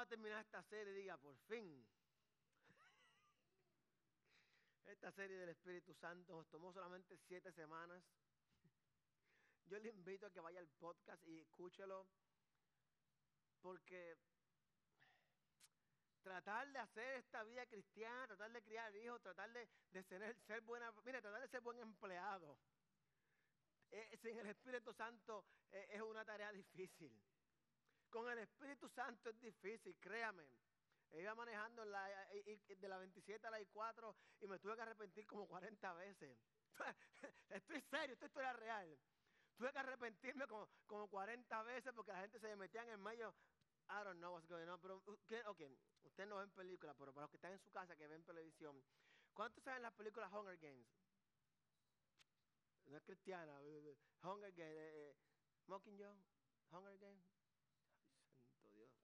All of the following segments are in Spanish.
vamos a terminar esta serie, diga, por fin. Esta serie del Espíritu Santo nos tomó solamente siete semanas. Yo le invito a que vaya al podcast y escúchelo, porque tratar de hacer esta vida cristiana, tratar de criar hijos, tratar de, ser, ser buena, mire, tratar de ser buen empleado, eh, sin el Espíritu Santo eh, es una tarea difícil. Con el Espíritu Santo es difícil, créame. Iba manejando de la 27 a la I4 y me tuve que arrepentir como 40 veces. Estoy serio, esto es historia real. Tuve que arrepentirme como, como 40 veces porque la gente se me metía en el medio. I don't know what's going on. Pero, ok, ustedes no ven películas, pero para los que están en su casa, que ven televisión. ¿Cuántos saben las películas Hunger Games? No es cristiana. Hunger Games. Eh, eh Mockingjay. Hunger Games.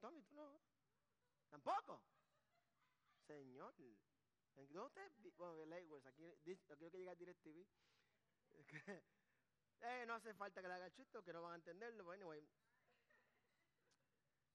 Tommy, tú no. Tampoco. Señor. ¿Dónde usted? Bueno, aquí, quiero que llegue a DirecTV. eh, no hace falta que le haga el chiste, que no van a entenderlo. Bueno, anyway.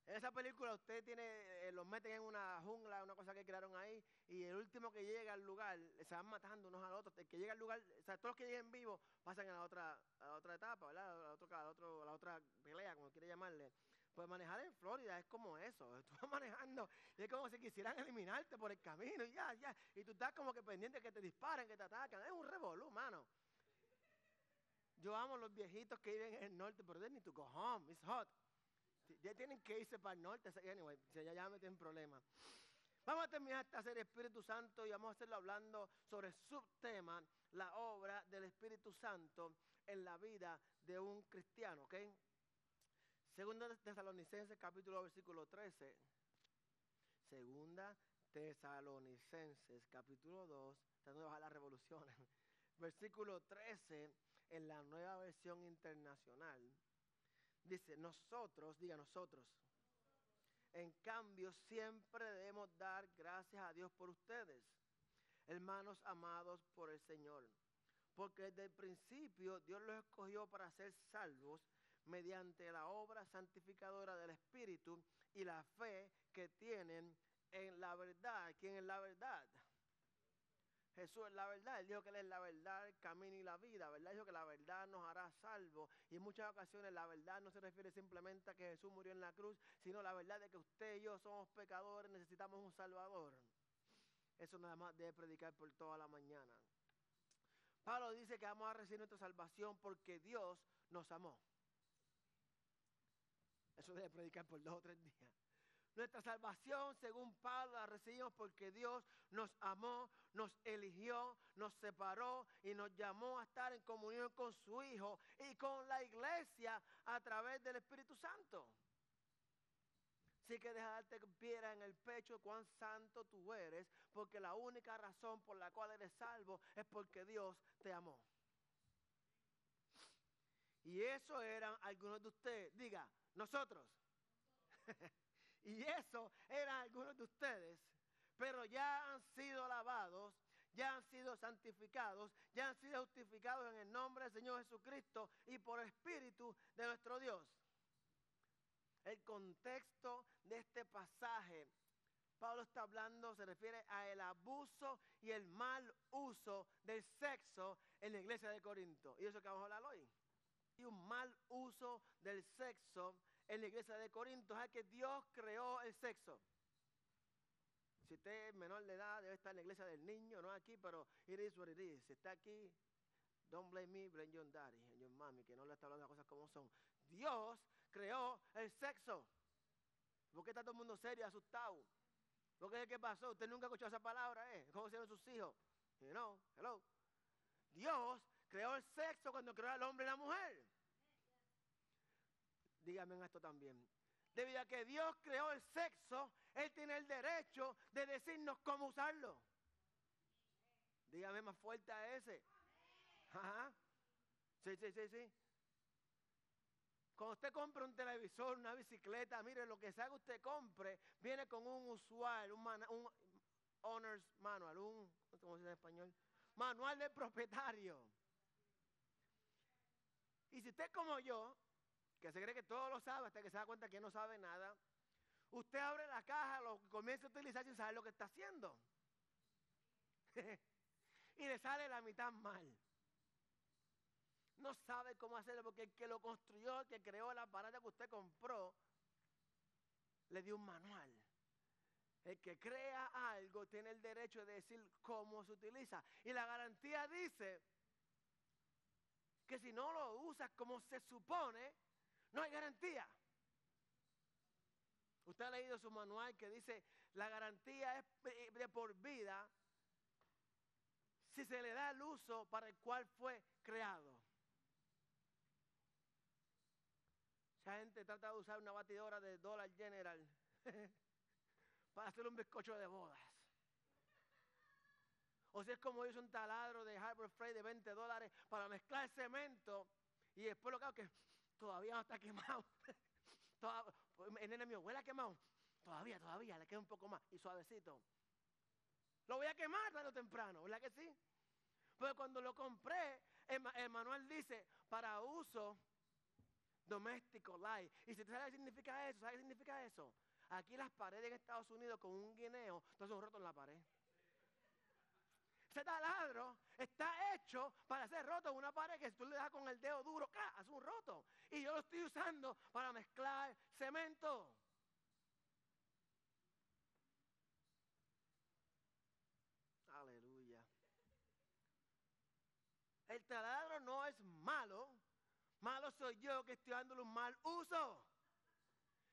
En esa película usted tiene, eh, los meten en una jungla, una cosa que crearon ahí, y el último que llega al lugar, se van matando unos al otro. El que llega al lugar, o sea, todos los que lleguen vivos pasan a la otra, a la otra etapa, ¿verdad? La, otra, a otro, a la otra pelea, como quiere llamarle. Pues manejar en Florida es como eso. Tú vas manejando es como si quisieran eliminarte por el camino y ya, ya. Y tú estás como que pendiente que te disparen, que te atacan. Es un revolú, mano. Yo amo los viejitos que viven en el norte, pero they need to go home. It's hot. Ya tienen que irse para el norte. Anyway, ya, ya me tienen problemas. Vamos a terminar esta serie Espíritu Santo y vamos a hacerlo hablando sobre subtema, la obra del Espíritu Santo en la vida de un cristiano, ¿ok? Segunda Tesalonicenses capítulo versículo 13. Segunda Tesalonicenses capítulo 2, tratando de bajar las revoluciones. Versículo 13 en la nueva versión internacional. Dice, nosotros, diga nosotros. En cambio, siempre debemos dar gracias a Dios por ustedes, hermanos amados por el Señor. Porque desde el principio Dios los escogió para ser salvos mediante la obra santificadora del Espíritu y la fe que tienen en la verdad. ¿Quién es la verdad? Jesús es la verdad, Él dijo que Él es la verdad, el camino y la vida, ¿verdad? Dijo que la verdad nos hará salvo. Y en muchas ocasiones la verdad no se refiere simplemente a que Jesús murió en la cruz, sino la verdad de que usted y yo somos pecadores, necesitamos un Salvador. Eso nada más debe predicar por toda la mañana. Pablo dice que vamos a recibir nuestra salvación porque Dios nos amó. Eso debe predicar por dos o tres días. Nuestra salvación, según Pablo, la recibimos porque Dios nos amó, nos eligió, nos separó y nos llamó a estar en comunión con su Hijo y con la iglesia a través del Espíritu Santo. Así que deja darte piedra en el pecho cuán santo tú eres, porque la única razón por la cual eres salvo es porque Dios te amó. Y eso eran algunos de ustedes. Diga, nosotros. y eso eran algunos de ustedes. Pero ya han sido lavados, ya han sido santificados, ya han sido justificados en el nombre del Señor Jesucristo y por el Espíritu de nuestro Dios. El contexto de este pasaje, Pablo está hablando, se refiere a el abuso y el mal uso del sexo en la iglesia de Corinto. Y eso que vamos a hablar hoy un mal uso del sexo en la iglesia de Corinto. Es que Dios creó el sexo. Si usted es menor de edad, debe estar en la iglesia del niño, no aquí, pero it is what it is. Si está aquí, don't blame me, blame your daddy and your mommy, que no le está hablando de cosas como son. Dios creó el sexo. ¿Por qué está todo el mundo serio, asustado? ¿Por qué qué pasó? Usted nunca escuchó esa palabra, ¿eh? ¿Cómo se llaman sus hijos? You know, hello. Dios creó el sexo cuando creó al hombre y la mujer. Dígame en esto también. Debido a que Dios creó el sexo, Él tiene el derecho de decirnos cómo usarlo. Dígame más fuerte a ese. Ajá. Sí, sí, sí, sí. Cuando usted compra un televisor, una bicicleta, mire, lo que sea que usted compre, viene con un usual, un, un owner's manual, un, ¿cómo se dice en español? Manual del propietario. Y si usted como yo, que se cree que todo lo sabe hasta que se da cuenta que no sabe nada, Usted abre la caja, lo comienza a utilizar sin saber lo que está haciendo. y le sale la mitad mal. No sabe cómo hacerlo porque el que lo construyó, el que creó el aparato que usted compró, le dio un manual. El que crea algo tiene el derecho de decir cómo se utiliza. Y la garantía dice que si no lo usas como se supone, no hay garantía. Usted ha leído su manual que dice, la garantía es de por vida si se le da el uso para el cual fue creado. Mucha gente trata de usar una batidora de Dollar General para hacer un bizcocho de bodas. O si es como hizo un taladro de Harbor Freight de 20 dólares para mezclar cemento y después lo que hago que todavía no está quemado. el nene mío, huele a quemado. Todavía, todavía, le queda un poco más y suavecito. Lo voy a quemar tarde o temprano, ¿verdad que sí? Pero cuando lo compré, el, manual dice para uso doméstico, light. Y si tú sabes qué significa eso, ¿sabes qué significa eso? Aquí las paredes en Estados Unidos con un guineo, entonces un roto en la pared. Ese taladro está hecho para hacer roto una pared que tú le das con el dedo duro, ¡ca! hace un roto. Y yo lo estoy usando para mezclar cemento. Aleluya. El taladro no es malo. Malo soy yo que estoy dándole un mal uso.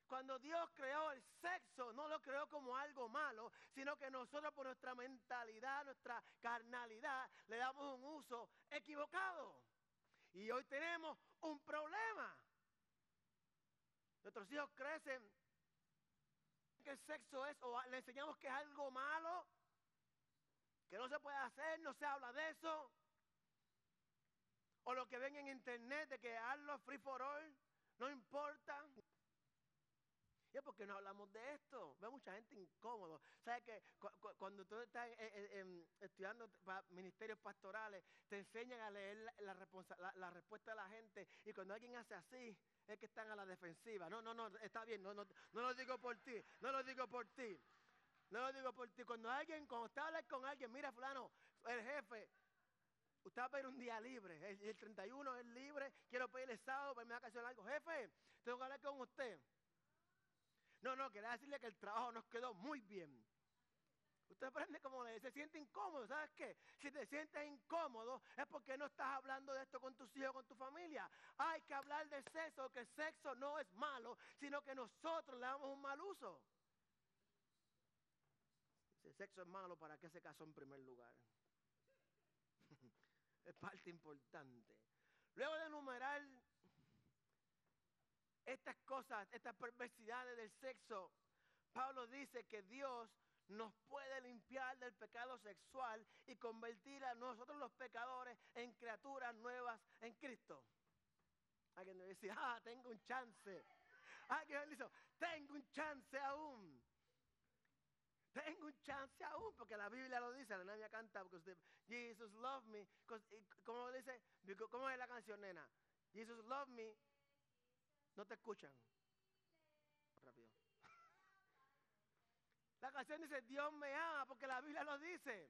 Cuando Dios creó el sexo, no lo creó como algo malo, sino que nosotros por nuestra mentalidad, nuestra carnalidad, le damos un uso equivocado. Y hoy tenemos un problema. Nuestros hijos crecen que el sexo es, o le enseñamos que es algo malo, que no se puede hacer, no se habla de eso. O lo que ven en internet de que hazlo free for all, no importa. ¿Y es porque no hablamos de esto? Veo mucha gente incómodo. ¿Sabes que cuando tú estás estudiando ministerios pastorales, te enseñan a leer la, respuesta de la gente y cuando alguien hace así, es que están a la defensiva. No, no, no, está bien, no, no, no lo digo por ti, no lo digo por ti. No lo digo por ti. Cuando alguien, cuando usted habla con alguien, mira fulano, el jefe, usted va a pedir un día libre. El, el 31 es libre, quiero pedirle sábado para irme a vacacionar algo. Jefe, tengo que hablar con usted. No, no, quería decirle que el trabajo nos quedó muy bien. Usted aprende como le se siente incómodo, ¿sabes qué? Si te sientes incómodo es porque no estás hablando de esto con tus hijos, con tu familia. Hay que hablar de sexo, que el sexo no es malo, sino que nosotros le damos un mal uso. Si el sexo es malo, ¿para qué se casó en primer lugar? es parte importante. Luego de enumerar estas cosas, estas perversidades del sexo, Pablo dice que Dios nos puede limpiar del pecado sexual y convertir a nosotros los pecadores en criaturas nuevas en Cristo. Alguien me dice, ah, tengo un chance. Alguien dice, tengo un chance aún. Tengo un chance aún, porque la Biblia lo dice, la nena canta, porque usted, Jesus love me. ¿Cómo dice? ¿Cómo es la canción, nena? Jesus love me no te escuchan. Rápido. La canción dice, Dios me ama, porque la Biblia lo dice.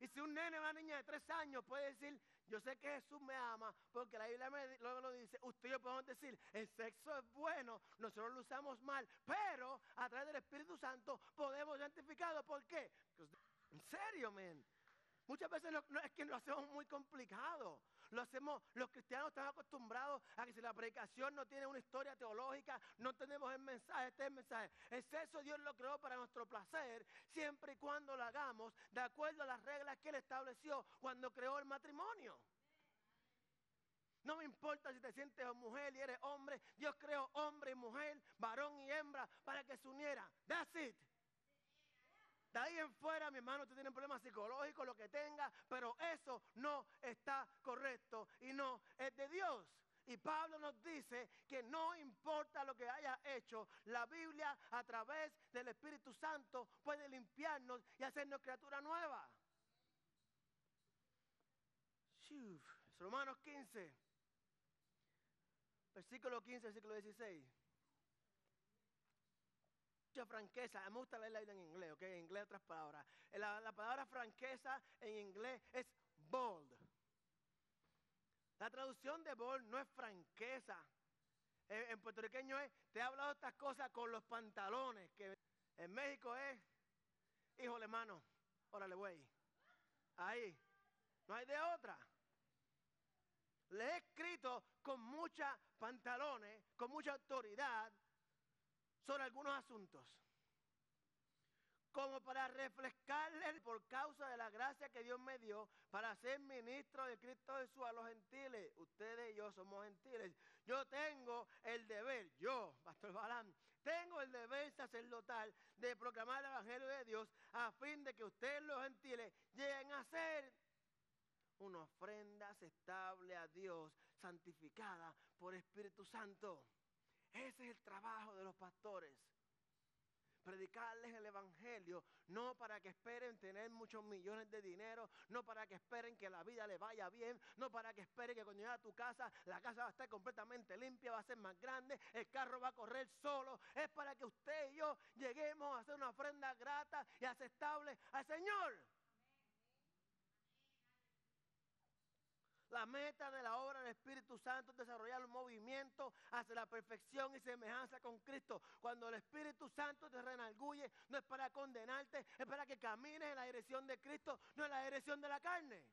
Y si un nene o una niña de tres años puede decir, yo sé que Jesús me ama, porque la Biblia me, luego lo dice, usted y yo podemos decir, el sexo es bueno, nosotros lo usamos mal, pero a través del Espíritu Santo podemos identificarlo. ¿Por qué? En serio, men. Muchas veces es que lo hacemos muy complicado. Lo hacemos, los cristianos están acostumbrados a que si la predicación no tiene una historia teológica, no tenemos el mensaje, este es el mensaje. El sexo Dios lo creó para nuestro placer, siempre y cuando lo hagamos de acuerdo a las reglas que Él estableció cuando creó el matrimonio. No me importa si te sientes mujer y eres hombre. Dios creó hombre y mujer, varón y hembra para que se unieran. That's it. De ahí en fuera, mi hermano, usted tiene problemas psicológicos, lo que tenga, pero eso no está correcto y no es de Dios. Y Pablo nos dice que no importa lo que haya hecho, la Biblia a través del Espíritu Santo puede limpiarnos y hacernos criatura nueva. Romanos 15, versículo 15, versículo 16. Mucha franqueza. Me gusta leer la Biblia en inglés, ¿ok? En inglés otras palabras. La, la palabra franqueza en inglés es bold. La traducción de bold no es franqueza. En, puertorriqueño es, te he hablado estas cosas con los pantalones. Que en México es, híjole, hermano, órale, güey. Ahí. No hay de otra. Le he escrito con muchos pantalones, con mucha autoridad, sobre algunos asuntos. Como para refrescarle por causa de la gracia que Dios me dio para ser ministro de Cristo Jesús a los gentiles. Ustedes y yo somos gentiles. Yo tengo el deber, yo, Pastor Balán, tengo el deber sacerdotal de proclamar el Evangelio de Dios a fin de que ustedes los gentiles lleguen a ser una ofrenda aceptable a Dios, santificada por Espíritu Santo. Ese es el trabajo de los pastores. Predicarles el Evangelio, no para que esperen tener muchos millones de dinero, no para que esperen que la vida le vaya bien, no para que esperen que cuando llegue a tu casa, la casa va a estar completamente limpia, va a ser más grande, el carro va a correr solo. Es para que usted y yo lleguemos a hacer una ofrenda grata y aceptable al Señor. La meta de la obra del Espíritu Santo es desarrollar un movimiento hacia la perfección y semejanza con Cristo. Cuando el Espíritu Santo te renalguye, no es para condenarte, es para que camines en la dirección de Cristo, no en la dirección de la carne.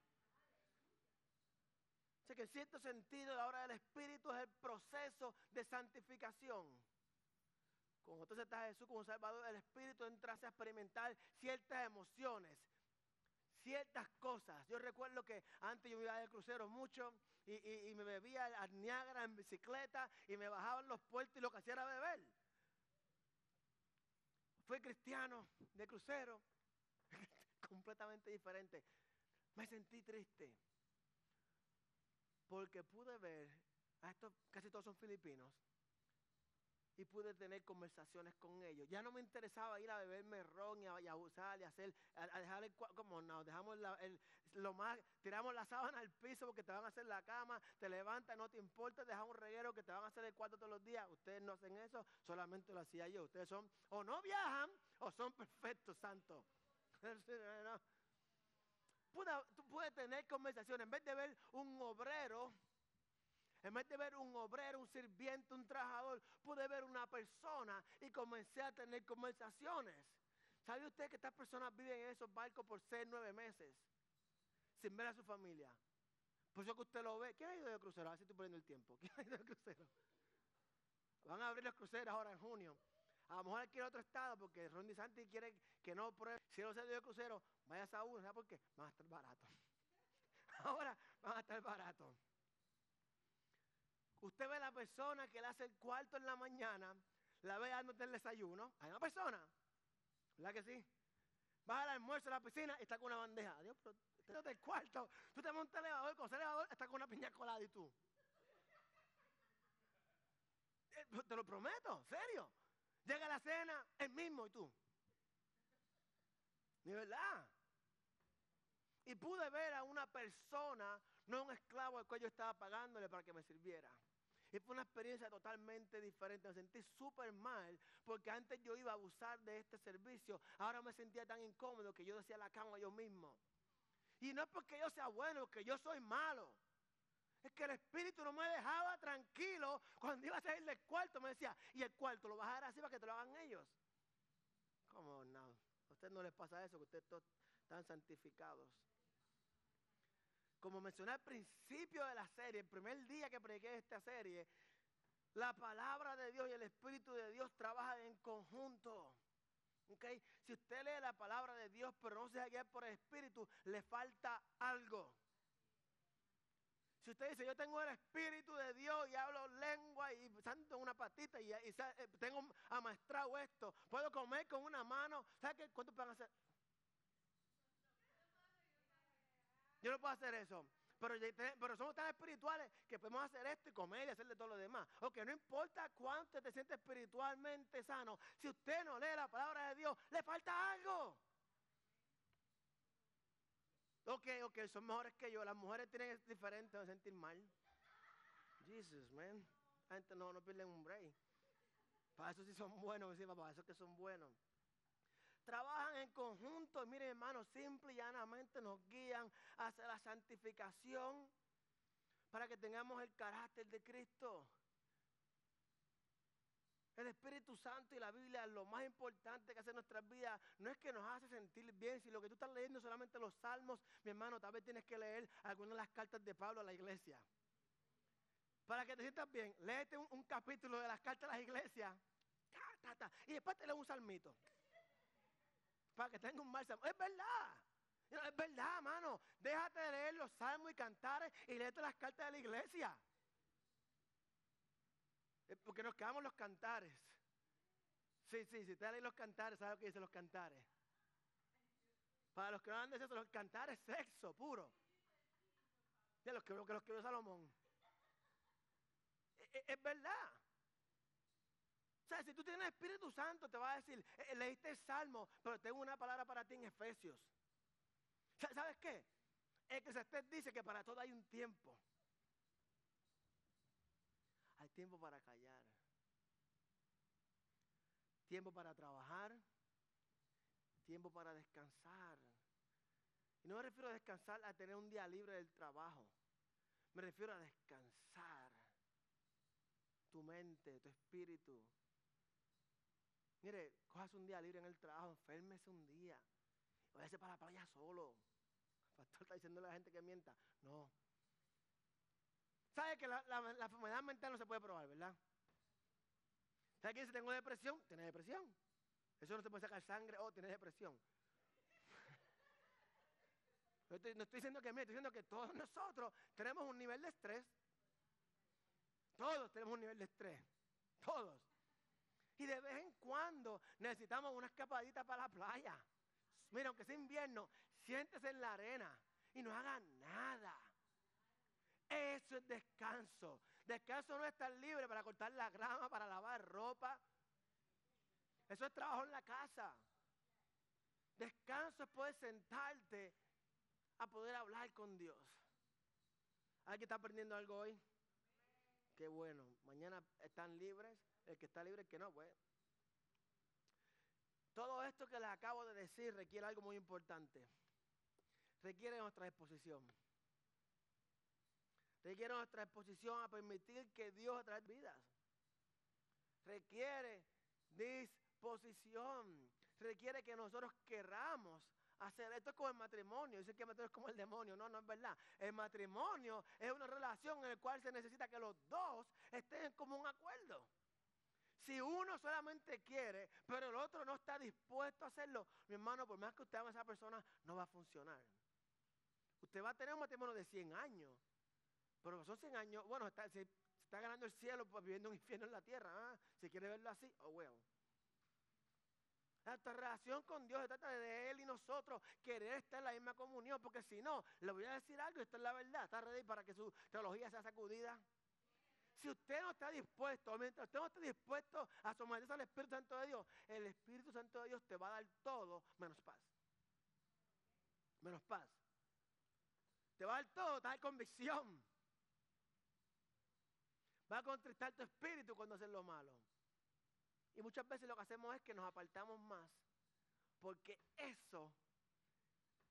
Así que en cierto sentido la obra del Espíritu es el proceso de santificación. Cuando usted está Jesús como Salvador, el Espíritu entra a experimentar ciertas emociones, ciertas cosas. Yo recuerdo que antes yo iba de crucero mucho y, me bebía al Niágara en bicicleta y me bajaba en los puertos y lo que hacía era beber. Fui cristiano de crucero, completamente diferente. Me sentí triste porque pude ver, a estos casi todos son filipinos, y pude tener conversaciones con ellos. Ya no me interesaba ir a beberme ron y a, abusar y hacer, a, dejar el como no, dejamos lo más, tiramos la sábana al piso porque te van a hacer la cama, te levantas, no te importa, dejamos un reguero que te van a hacer el cuarto todos los días. Ustedes no hacen eso, solamente lo hacía yo. Ustedes son, o no viajan, o son perfectos, santos. tú puedes tener conversaciones, en vez de ver un obrero en vez de ver un obrero, un sirviente, un trabajador, pude ver una persona y comencé a tener conversaciones. ¿Sabe usted que estas personas viven en esos barcos por seis, nueve meses? Sin ver a su familia. Por eso que usted lo ve. ¿Quién ha ido de crucero? A ver si estoy poniendo el tiempo. ¿Quién ha ido de crucero? Van a abrir los cruceros ahora en junio. A lo mejor quiere otro estado porque Ron Santi quiere que no pruebe. Si no se dio de crucero, vaya a uno. ¿Sabe por qué? Van a estar baratos. Ahora van a estar baratos. Usted ve a la persona que le hace el cuarto en la mañana, la ve dándote el desayuno. Hay una persona, ¿verdad que sí? Vas al almuerzo a la piscina y está con una bandeja. Dios, pero te el cuarto. Tú te montas el elevador, con el elevador está con una piña colada y tú. Eh, te lo prometo, serio. Llega la cena, el mismo y tú. De verdad. Y pude ver a una persona, no un esclavo al cual yo estaba pagándole para que me sirviera. Y fue una experiencia totalmente diferente. Me sentí súper mal porque antes yo iba a abusar de este servicio. Ahora me sentía tan incómodo que yo decía la cama yo mismo. Y no es porque yo sea bueno, porque yo soy malo. Es que el espíritu no me dejaba tranquilo cuando iba a salir del cuarto. Me decía, y el cuarto lo vas a dar así para que te lo hagan ellos. ¿Cómo no? A ustedes no les pasa eso, que ustedes están santificados. Como mencioné al principio de la serie, el primer día que prediqué esta serie, la palabra de Dios y el Espíritu de Dios trabajan en conjunto. ¿Okay? Si usted lee la palabra de Dios pero no se deja por el Espíritu, le falta algo. Si usted dice, yo tengo el Espíritu de Dios y hablo lengua y santo en una patita y, tengo amaestrado esto, puedo comer con una mano, ¿sabe qué? ¿Cuánto pueden hacer? Yo no puedo hacer eso. Pero, pero, somos tan espirituales que podemos hacer esto y comer y hacer de todo lo demás. Ok, no importa cuánto te sientes espiritualmente sano, si usted no lee la palabra de Dios, le falta algo. Ok, ok, son mejores que yo. Las mujeres tienen diferente de sentir mal. Jesus, man. La gente no, no pierden un break. Para eso sí son buenos, decía para eso que son buenos. Trabajan en conjunto, miren hermanos, simple y llanamente nos guían hacia la santificación para que tengamos el carácter de Cristo. El Espíritu Santo y la Biblia, lo más importante que hace en nuestras vidas, no es que nos hace sentir bien, si lo que tú estás leyendo solamente los salmos, mi hermano, tal vez tienes que leer algunas de las cartas de Pablo a la iglesia. Para que te sientas bien, léete un, capítulo de las cartas a la iglesia, y después te lees un salmito. Para que tenga un mal salmo. Es verdad. Es verdad, mano. Déjate de leer los salmos y cantares y léete las cartas de la iglesia. Porque nos quedamos los cantares. Sí, sí, si te leen los cantares, ¿sabes lo que dicen los cantares? Para los que no han de eso, los cantares sexo puro. De los que, los que los quiero Salomón. Es, e, es, verdad. O sea, si tú tienes Espíritu Santo, te va a decir, eh, eh, leíste el Salmo, pero tengo una palabra para ti en Efesios. ¿Sabes qué? El que se dice que para todo hay un tiempo. Hay tiempo para callar. Tiempo para trabajar. Tiempo para descansar. Y no me refiero a descansar a tener un día libre del trabajo. Me refiero a descansar tu mente, tu espíritu. Mire, cojas un día libre en el trabajo, enfermese un día. Váyase para la playa solo. El pastor está diciendo a la gente que mienta. No, ¿Sabe que la, enfermedad mental no se puede probar, verdad? ¿Sabe quién dice tengo depresión? Tiene depresión. Eso no se puede sacar sangre. Oh, tiene depresión. No estoy, diciendo que me, estoy diciendo que todos nosotros tenemos un nivel de estrés. Todos tenemos un nivel de estrés. Todos. Y de vez en cuando necesitamos una escapadita para la playa. Mira, aunque sea invierno, siéntese en la arena y no haga nada. Eso es descanso. Descanso no es estar libre para cortar la grama, para lavar ropa. Eso es trabajo en la casa. Descanso es poder sentarte a poder hablar con Dios. ¿Alguien está aprendiendo algo hoy? Qué bueno. Mañana están libres. El que está libre, el que no, pues. Todo esto que les acabo de decir requiere algo muy importante. Requiere nuestra disposición. Requiere nuestra exposición a permitir que Dios atrae vidas. Requiere disposición. Requiere que nosotros querramos hacer esto es como el matrimonio. Dice que el matrimonio es como el demonio. No, no es verdad. El matrimonio es una relación en la cual se necesita que los dos estén en común acuerdo. Si uno solamente quiere, pero el otro no está dispuesto a hacerlo, mi hermano, por más que usted ama a esa persona, no va a funcionar. Usted va a tener un matrimonio de 100 años, pero son 100 años, bueno, está, se, está ganando el cielo pues, viviendo un infierno en la tierra. ¿ah? Si quiere verlo así, oh, bueno. Nuestra relación con Dios se trata de Él y nosotros querer estar en la misma comunión, porque si no, le voy a decir algo, esto es la verdad, está ready para que su teología sea sacudida. Si usted no está dispuesto, mientras usted no está dispuesto a someterse al Espíritu Santo de Dios, el Espíritu Santo de Dios te va a dar todo menos paz. Menos paz. Te va a dar todo, te va a dar convicción. Va a contristar tu espíritu cuando haces lo malo. Y muchas veces lo que hacemos es que nos apartamos más. Porque eso,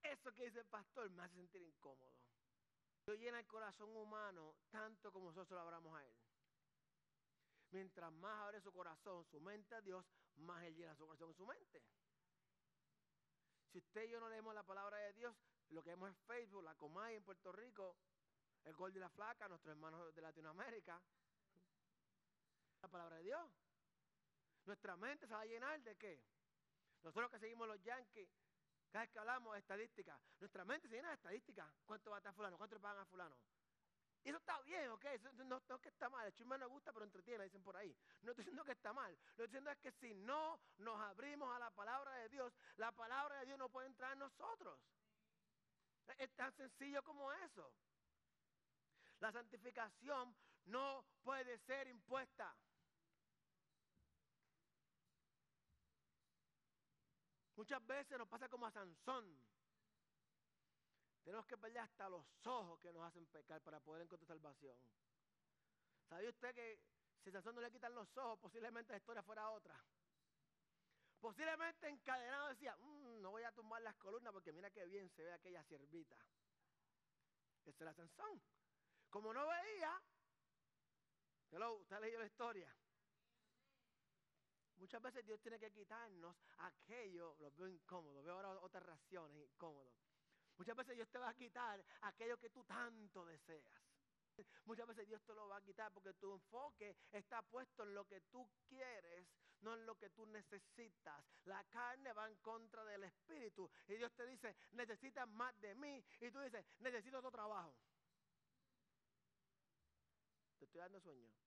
eso que dice el pastor me hace sentir incómodo. Dios llena el corazón humano tanto como nosotros lo abramos a Él. Mientras más abre su corazón, su mente a Dios, más Él llena su corazón y su mente. Si usted y yo no leemos la palabra de Dios, lo que vemos en Facebook, la Comay en Puerto Rico, el Gol de la Flaca, nuestros hermanos de Latinoamérica, la palabra de Dios. Nuestra mente se va a llenar de qué? Nosotros que seguimos los yankees, cada vez que hablamos de estadística, nuestra mente se llena de estadística. ¿Cuánto va a estar fulano? ¿Cuánto le pagan a fulano? Y eso está bien, ¿ok? no, es que está mal. El chisme no gusta, pero entretiene, dicen por ahí. No estoy diciendo que está mal. Lo que estoy diciendo es que si no nos abrimos a la palabra de Dios, la palabra de Dios no puede entrar en nosotros. Es tan sencillo como eso. La santificación no puede ser impuesta. Muchas veces nos pasa como a Sansón. Tenemos que perder hasta los ojos que nos hacen pecar para poder encontrar salvación. ¿Sabía usted que si a Sansón no le quitan los ojos, posiblemente la historia fuera otra. Posiblemente encadenado decía, "Mm, no voy a tumbar las columnas porque mira qué bien se ve aquella siervita. Esa era Sansón. Como no veía, hello, usted leído la historia. Muchas veces Dios tiene que quitarnos aquello, lo veo incómodo, veo ahora otras razones incómodas. Muchas veces Dios te va a quitar aquello que tú tanto deseas. Muchas veces Dios te lo va a quitar porque tu enfoque está puesto en lo que tú quieres, no en lo que tú necesitas. La carne va en contra del espíritu y Dios te dice, necesitas más de mí. Y tú dices, necesito otro trabajo. Te estoy dando sueño.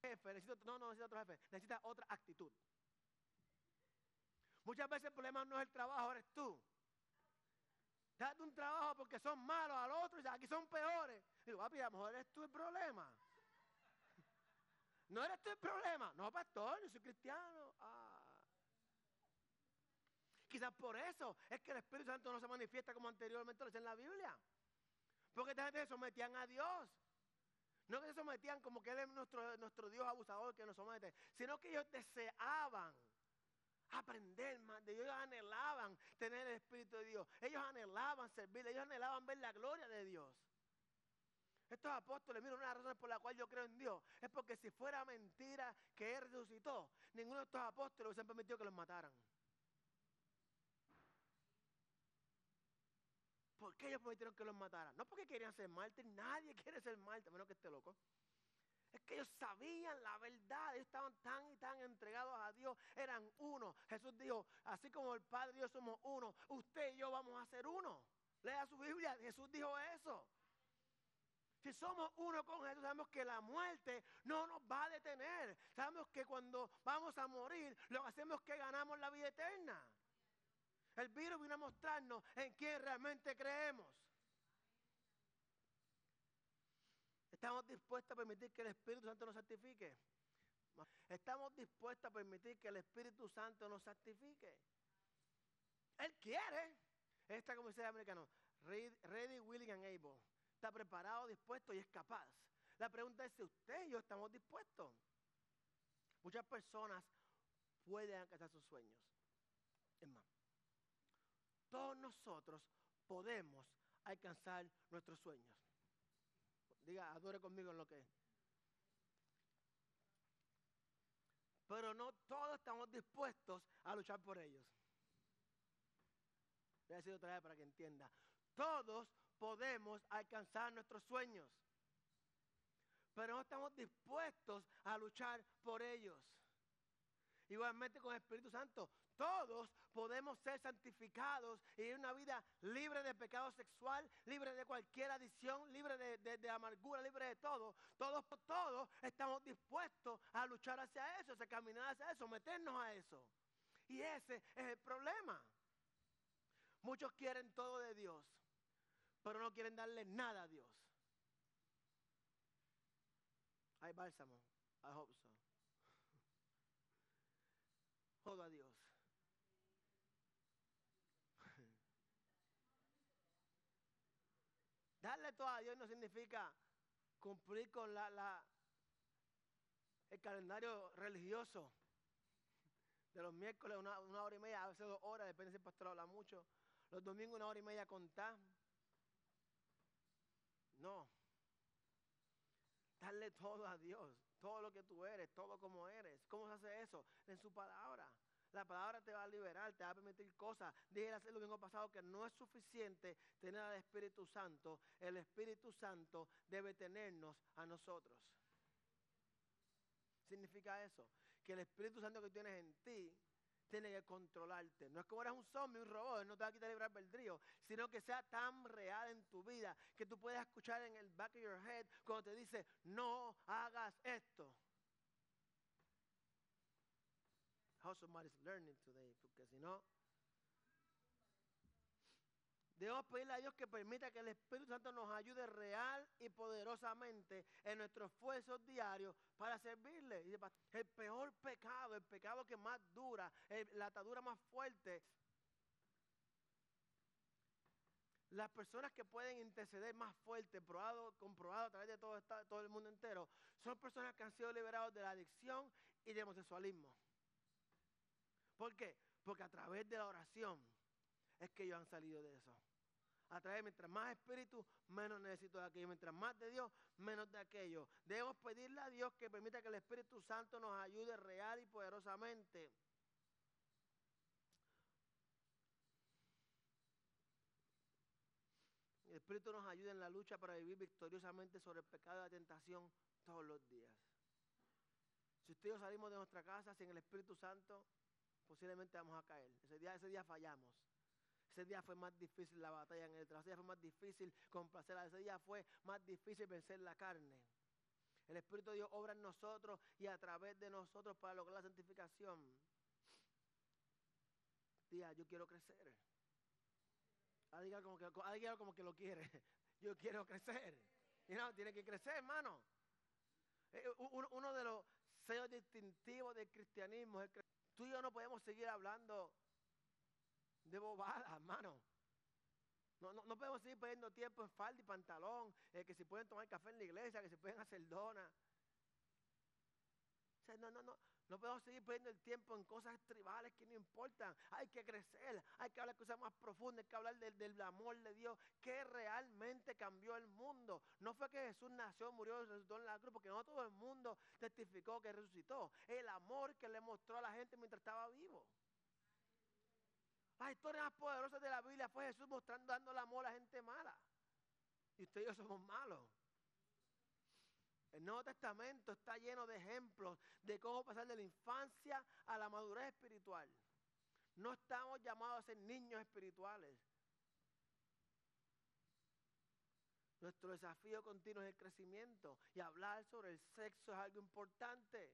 Jefe, necesito, no, no necesito otro jefe, necesitas otra actitud. Muchas veces el problema no es el trabajo, eres tú. Date un trabajo porque son malos al otro y aquí son peores. Digo, papi, a lo mejor eres tú el problema. No eres tú el problema. No, pastor, yo soy cristiano. Ah. Quizás por eso es que el Espíritu Santo no se manifiesta como anteriormente lo en la Biblia. Porque esta gente se sometían a Dios. No que se sometían como que Él es nuestro, nuestro Dios abusador que nos somete, sino que ellos deseaban aprender más de. Ellos anhelaban tener el Espíritu de Dios. Ellos anhelaban servirle. Ellos anhelaban ver la gloria de Dios. Estos apóstoles, mira, una de las razones por la cual yo creo en Dios es porque si fuera mentira que Él resucitó, ninguno de estos apóstoles hubiesen permitido que los mataran. ¿Por qué ellos permitieron que los mataran? No porque querían ser mártires, nadie quiere ser mártir, a menos que esté loco. Es que ellos sabían la verdad, ellos estaban tan y tan entregados a Dios, eran uno. Jesús dijo, así como el Padre y yo somos uno, usted y yo vamos a ser uno. Lea su Biblia, Jesús dijo eso. Si somos uno con Jesús, sabemos que la muerte no nos va a detener. Sabemos que cuando vamos a morir, lo que hacemos es que ganamos la vida eterna. El virus vino a mostrarnos en quién realmente creemos. ¿Estamos dispuestos a permitir que el Espíritu Santo nos santifique? ¿Estamos dispuestos a permitir que el Espíritu Santo nos santifique? Él quiere. Esta el americano, ready, willing and able. Está preparado, dispuesto y es capaz. La pregunta es si usted y yo estamos dispuestos. Muchas personas pueden alcanzar sus sueños. Todos nosotros podemos alcanzar nuestros sueños. Diga, adore conmigo en lo que es. Pero no todos estamos dispuestos a luchar por ellos. Voy a decir otra vez para que entienda. Todos podemos alcanzar nuestros sueños. Pero no estamos dispuestos a luchar por ellos. Igualmente con el Espíritu Santo, todos podemos ser santificados y vivir una vida libre de pecado sexual, libre de cualquier adicción, libre de, amargura, libre de todo. Todos, todos estamos dispuestos a luchar hacia eso, a caminar hacia eso, meternos a eso. Y ese es el problema. Muchos quieren todo de Dios, pero no quieren darle nada a Dios. Hay bálsamo. I hope so. Todo a Dios. Darle todo a Dios no significa cumplir con la, la, el calendario religioso de los miércoles una, una, hora y media, a veces dos horas, depende si el pastor habla mucho. Los domingos una hora y media contar. No. Darle todo a Dios, todo lo que tú eres, todo como eres. ¿Cómo se hace eso? En su palabra. La palabra te va a liberar, te va a permitir cosas. Dije el domingo pasado que no es suficiente tener al Espíritu Santo. El Espíritu Santo debe tenernos a nosotros. Significa eso, que el Espíritu Santo que tienes en ti tiene que controlarte. No es como eres un zombie, un robot, no te va a quitar libre albedrío, sino que sea tan real en tu vida que tú puedas escuchar en el back of your head cuando te dice, no hagas esto. how somebody's learning today, porque si no, debemos pedirle a Dios que permita que el Espíritu Santo nos ayude real y poderosamente en nuestros esfuerzos diarios para servirle. El peor pecado, el pecado que más dura, la atadura más fuerte, las personas que pueden interceder más fuerte, probado, comprobado a través de todo, el mundo entero, son personas que han sido liberados de la adicción y del homosexualismo. ¿Por qué? Porque a través de la oración es que ellos han salido de eso. A través, mientras más espíritu, menos necesito de aquello. Mientras más de Dios, menos de aquello. Debemos pedirle a Dios que permita que el Espíritu Santo nos ayude real y poderosamente. El Espíritu nos ayuda en la lucha para vivir victoriosamente sobre el pecado y la tentación todos los días. Si usted y salimos de nuestra casa sin el Espíritu Santo, posiblemente vamos a caer. Ese día, ese día fallamos. Ese día fue más difícil la batalla en el trabajo. Ese día fue más difícil complacer. Ese día fue más difícil vencer la carne. El Espíritu de Dios obra en nosotros y a través de nosotros para lograr la santificación. Tía, yo quiero crecer. Alguien como que, alguien como que lo quiere. Yo quiero crecer. Y no, tiene que crecer, hermano. Eh, uno de los sellos distintivos del cristianismo es que tú y yo no podemos seguir hablando de bobadas, hermano. No, no, no, podemos seguir perdiendo tiempo en falda y pantalón, eh, que si pueden tomar café en la iglesia, que se pueden hacer donas. O sea, no, no, no. No podemos seguir perdiendo el tiempo en cosas tribales que no importan. Hay que crecer, hay que hablar de cosas más profundas, hay que hablar del, del amor de Dios, que realmente cambió el mundo. No fue que Jesús nació, murió, resucitó en la cruz, porque no todo el mundo testificó que resucitó. El amor que le mostró a la gente mientras estaba vivo. Las historias más poderosas de la Biblia fue Jesús mostrando, dando el amor a gente mala. Y usted y yo somos malos. El Nuevo Testamento está lleno de ejemplos de cómo pasar de la infancia a la madurez espiritual. No estamos llamados a ser niños espirituales. Nuestro desafío continuo es el crecimiento y hablar sobre el sexo es algo importante.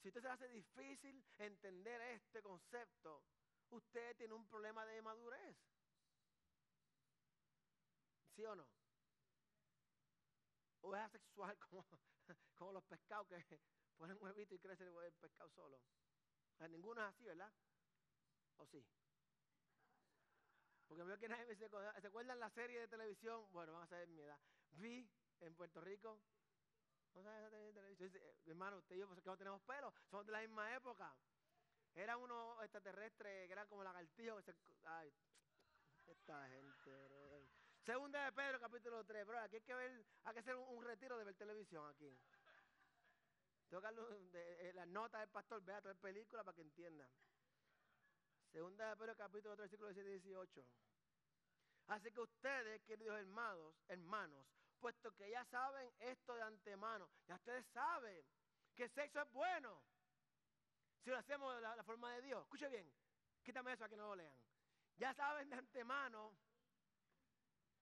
Si usted se hace difícil entender este concepto, usted tiene un problema de madurez. ¿Sí o no? O es asexual como, los pescados que ponen huevito y crece el pescado solo. ninguno es así, ¿verdad? ¿O sí? Porque veo que nadie me dice, ¿se acuerdan la serie de televisión? Bueno, van a saber mi edad. Vi en Puerto Rico. Eh, hermano, usted y yo, pues que no tenemos pelo, somos de la misma época. Era uno extraterrestre que era como lagartijo que. Ay, esta gente. Segunda de Pedro, capítulo 3. Bro, aquí hay que ver, hay que hacer un, retiro de ver televisión aquí. Tengo que de, eh, las notas del pastor, vea toda la película para que entiendan. Segunda de Pedro, capítulo 3, versículo 17 y 18. Así que ustedes, queridos hermanos, hermanos, puesto que ya saben esto de antemano, ya ustedes saben que sexo es bueno si lo hacemos de la, forma de Dios. Escuche bien, quítame eso a que no lo lean. Ya saben de antemano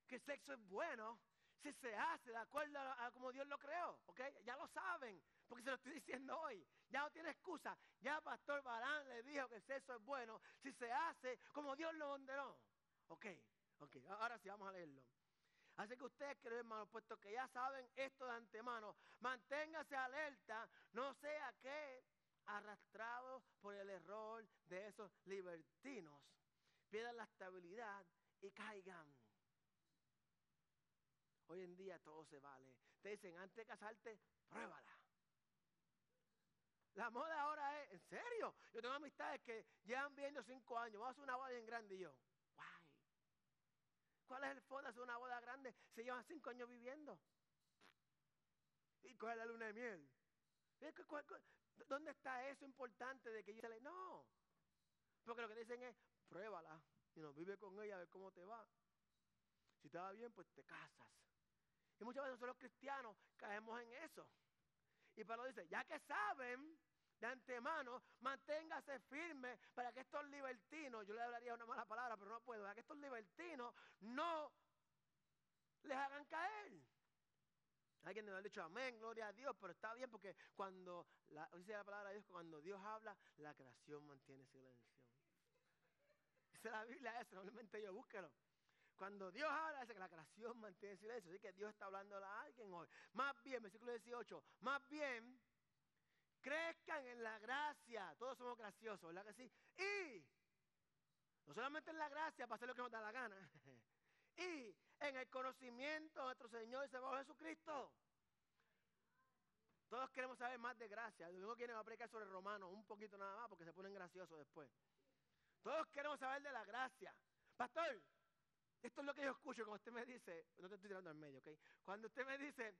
que el sexo es bueno si se hace de acuerdo a, como Dios lo creó, ¿ok? Ya lo saben, porque se lo estoy diciendo hoy. Ya no tiene excusa. Ya Pastor Barán le dijo que el sexo es bueno si se hace como Dios lo ordenó. Ok, ok, ahora sí vamos a leerlo. Así que ustedes, queridos hermanos, puesto que ya saben esto de antemano, manténgase alerta, no sea que arrastrados por el error de esos libertinos, pierdan la estabilidad y caigan. Hoy en día todo se vale. Te dicen, antes de casarte, pruébala. La moda ahora es, ¿en serio? Yo tengo amistades que llevan viendo cinco años. Vamos a hacer una boda bien grande y yo, guay. ¿Cuál es el fondo de hacer una boda grande? Se llevan cinco años viviendo. ¿Y es la luna de miel? ¿Dónde está eso importante de que yo le no? Porque lo que dicen es, pruébala y no vive con ella a ver cómo te va. Si te va bien, pues te casas. Y muchas veces nosotros cristianos caemos en eso. Y Pablo dice, ya que saben de antemano, manténgase firme para que estos libertinos, yo le hablaría una mala palabra, pero no puedo, para que estos libertinos no les hagan caer. Alguien me ha dicho amén, gloria a Dios, pero está bien porque cuando, la, dice la palabra de Dios, cuando Dios habla, la creación mantiene silencio. Dice la Biblia eso, normalmente yo búsquelo. Cuando Dios habla, dice que la creación mantiene silencio. Así que Dios está hablando a alguien hoy. Más bien, versículo 18, más bien, crezcan en la gracia. Todos somos graciosos, ¿verdad que sí? Y No solamente en la gracia para hacer lo que nos da la gana. y en el conocimiento de nuestro Señor y Salvador Jesucristo. Todos queremos saber más de gracia. El domingo viene va sobre Romanos, un poquito nada más, porque se ponen graciosos después. Todos queremos saber de la gracia. Pastor, esto es lo que yo escucho cuando usted me dice, no te estoy tirando al medio, ¿ok? Cuando usted me dice,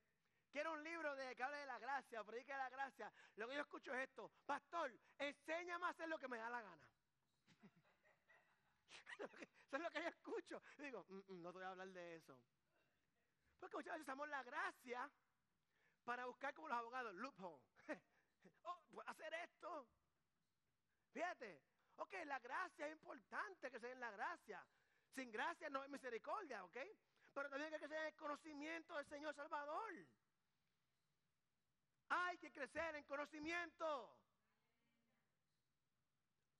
quiero un libro de que hable de la gracia, predique de la gracia, lo que yo escucho es esto. Pastor, enséñame a hacer lo que me da la gana. eso es lo que yo escucho. Digo, mm, mm, no te voy a hablar de eso. Porque muchas veces usamos la gracia para buscar como los abogados, loophole. oh, ¿puedo hacer esto? Fíjate, ok, la gracia es importante que se den la gracia. Sin gracia no hay misericordia, ok. Pero también hay que en el conocimiento del Señor Salvador. Hay que crecer en conocimiento.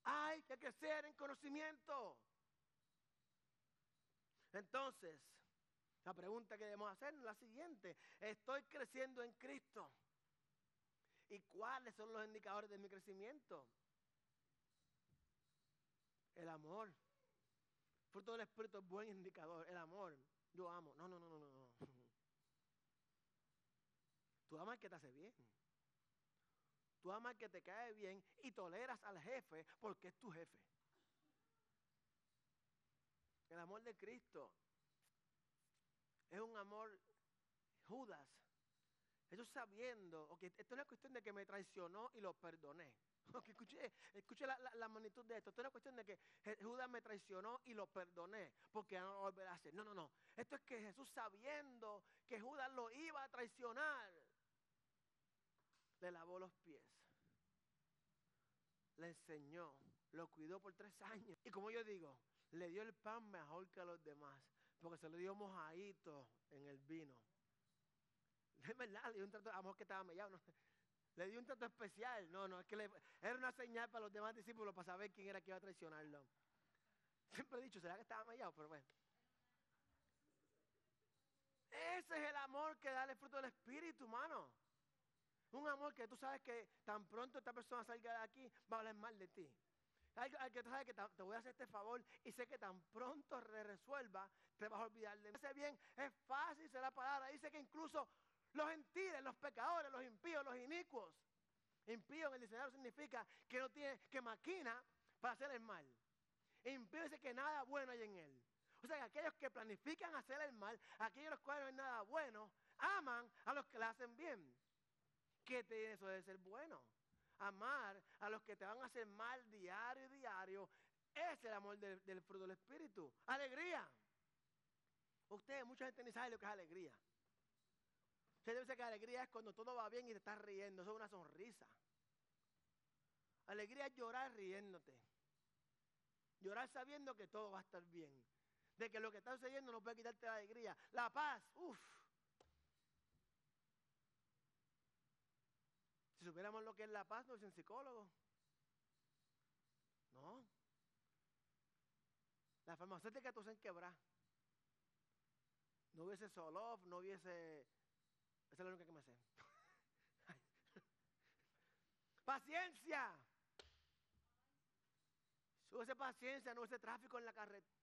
Hay que crecer en conocimiento. Entonces, la pregunta que debemos hacer es la siguiente. ¿Estoy creciendo en Cristo? ¿Y cuáles son los indicadores de mi crecimiento? El amor. Fruto del Espíritu es buen indicador. El amor. Yo amo. No, no, no, no, no. Tú amas que te hace bien. Tú amas que te cae bien y toleras al jefe porque es tu jefe. El amor de Cristo es un amor Judas. Ellos sabiendo, esto no es cuestión de que me traicionó y lo perdoné. Okay, escuché, la, magnitud de esto. Esto es cuestión de que Judas me traicionó y lo perdoné porque no lo volverá a hacer. No, no, no. Esto es que Jesús sabiendo que Judas lo iba a traicionar, le lavó los pies. Le enseñó, lo cuidó por tres años. Y como yo digo, le dio el pan mejor que a los demás porque se lo dio mojadito en el vino. Es verdad, le dio un trato, amor que estaba mellado. Le dio un trato especial. No, no, es que era una señal para los demás discípulos para saber quién era que iba a traicionarlo. Siempre he dicho, ¿será que estaba mellado? Pero bueno. Ese es el amor que da el fruto del Espíritu, humano. Un amor que tú sabes que tan pronto esta persona salga de aquí, va a hablar mal de ti. Al, que tú sabes que te, voy a hacer este favor y sé que tan pronto le resuelva, te vas a olvidar de mí. Hace bien, es fácil ser la palabra. Dice que incluso los gentiles, los pecadores, los impíos, los inicuos. Impío en el diccionario significa que no tiene, que maquina para hacer el mal. Impío dice que nada bueno hay en él. O sea, que aquellos que planifican hacer el mal, aquellos los cuales no hay nada bueno, aman a los que le hacen bien. ¿Qué tiene eso de ser bueno? Amar a los que te van a hacer mal diario y diario, es el amor del, fruto del Espíritu. Alegría. Ustedes, mucha gente ni sabe lo que es alegría. Usted dice que alegría es cuando todo va bien y te estás riendo. Eso es una sonrisa. Alegría es llorar riéndote. Llorar sabiendo que todo va a estar bien. De que lo que está sucediendo no puede quitarte la alegría. La paz, uff. Si supiéramos lo que es la paz, no un psicólogo. No. La farmacéutica tú se quebrar. No hubiese Solof, no hubiese. Esa es la única que me sé. Paciencia. Si hubiese paciencia, no hubiese tráfico en la carretera.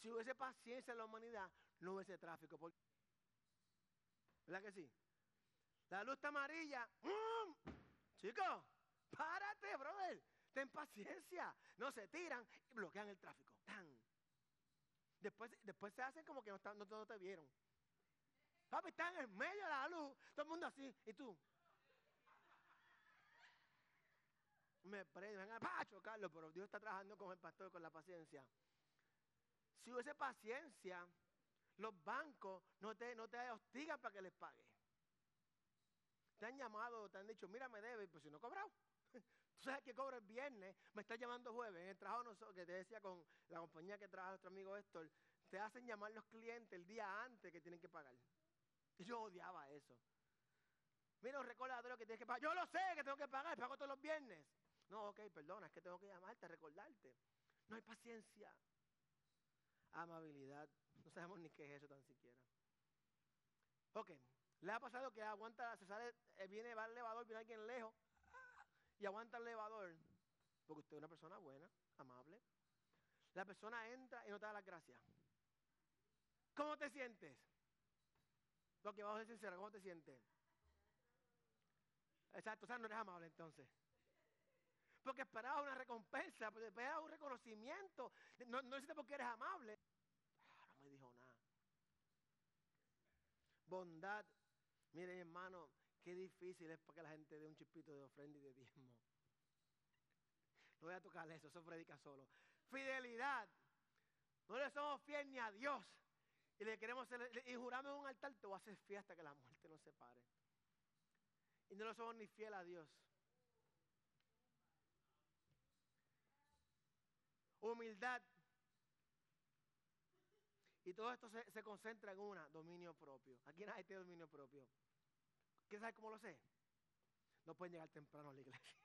Si hubiese paciencia en la humanidad, no hubiese tráfico. ¿Verdad que sí? La luz está amarilla. ¡Mmm! Chicos, párate, brother. Ten paciencia. No se tiran y bloquean el tráfico. Después, después se hacen como que no, no, te vieron. Papi, están en medio de la luz. Todo el mundo así. ¿Y tú? Me prenden, van a chocarlo, pero Dios está trabajando con el pastor con la paciencia. Si hubiese paciencia, los bancos no te, no te hostigan para que les pagues te han llamado, te han dicho, mira, me debe, pues si no he cobrado. Tú sabes que cobro el viernes, me está llamando jueves. En el trabajo que te decía con la compañía que trabaja nuestro amigo Héctor, te hacen llamar los clientes el día antes que tienen que pagar. Y yo odiaba eso. Mira, un recordatorio que tienes que pagar. Yo lo sé que tengo que pagar, pago todos los viernes. No, ok, perdona, es que tengo que llamarte, recordarte. No hay paciencia. Amabilidad. No sabemos ni qué es eso tan siquiera. Ok, ¿Le ha pasado que aguanta, se sale, eh, viene, va al elevador, viene alguien lejos y aguanta el elevador? Porque usted es una persona buena, amable. la persona entra y no te da las gracias. ¿Cómo te sientes? Porque vamos a ser sinceros, ¿cómo te sientes? Exacto, o sea, no eres amable entonces. Porque esperaba una recompensa, porque esperaba un reconocimiento. No, no por porque eres amable. Ah, no me dijo nada. Bondad. Miren, hermano, qué difícil es para que la gente dé un chispito de ofrenda y de diezmo. No voy a tocar eso, eso predica solo. Fidelidad. No le somos fieles ni a Dios. Y le queremos y juramos un altar, te voy a hacer fiesta que la muerte nos separe. Y no le somos ni fieles a Dios. Humildad. Y todo esto se, concentra en una, dominio propio. Aquí nadie tiene dominio propio. ¿Quién sabe cómo lo sé? No pueden llegar temprano a la iglesia.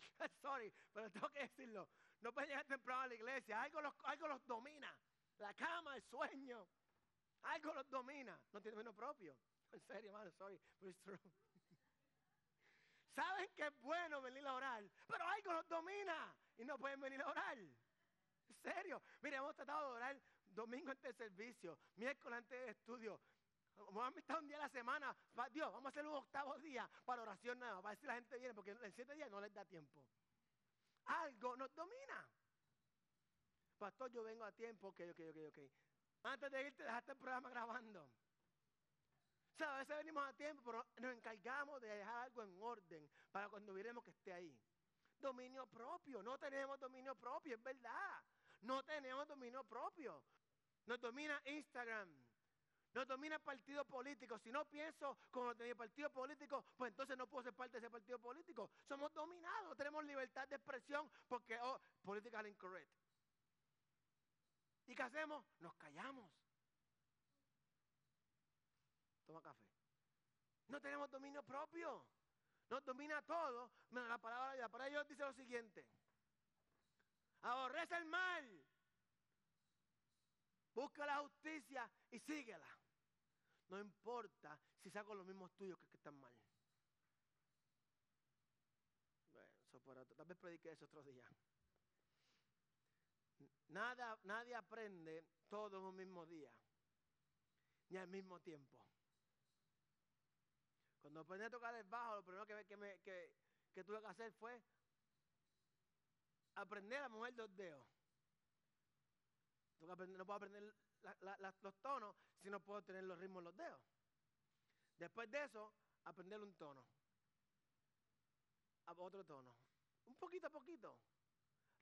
Sorry, pero tengo que decirlo. No pueden llegar temprano a la iglesia. Algo los, algo los domina. La cama, el sueño. Algo los domina. No tiene dominio propio. En serio, hermano, sorry, Saben que es bueno venir a orar, pero algo los domina y no pueden venir a orar. En serio. Mire, hemos tratado de orar domingo antes del servicio, miércoles antes del estudio. Vamos a estar un día a la semana. Dios, vamos a hacer un octavo día para oración nueva, para decir la gente viene, porque en siete días no les da tiempo. Algo nos domina. Pastor, yo vengo a tiempo, ok, ok, ok, ok. Antes de irte, dejaste el programa grabando. O sea, a veces venimos a tiempo, pero nos encargamos de dejar algo en orden para cuando viremos que esté ahí. Dominio propio, no tenemos dominio propio, es verdad. No tenemos dominio propio. Nos domina Instagram, nos domina partido político. Si no pienso como el partido político, pues entonces no puedo ser parte de ese partido político. Somos dominados, tenemos libertad de expresión porque, oh, political incorrect. ¿Y qué hacemos? Nos callamos. Toma café. No tenemos dominio propio. Nos domina todo, menos la palabra de Dios. Para ellos dice lo siguiente. Aborrece el mal. Busca la justicia y síguela. No importa si saco los mismos tuyos que, están mal. Bueno, eso. Tal vez predique eso otro día. Nada, nadie aprende todo en un mismo día, ni al mismo tiempo. Cuando aprendí a tocar el bajo, lo primero que, que, que, tuve que hacer fue aprender a mover dos dedos. no puedo aprender los tonos si no puedo tener los ritmos en los dedos. Después de eso, aprender un tono. Otro tono. Un poquito a poquito.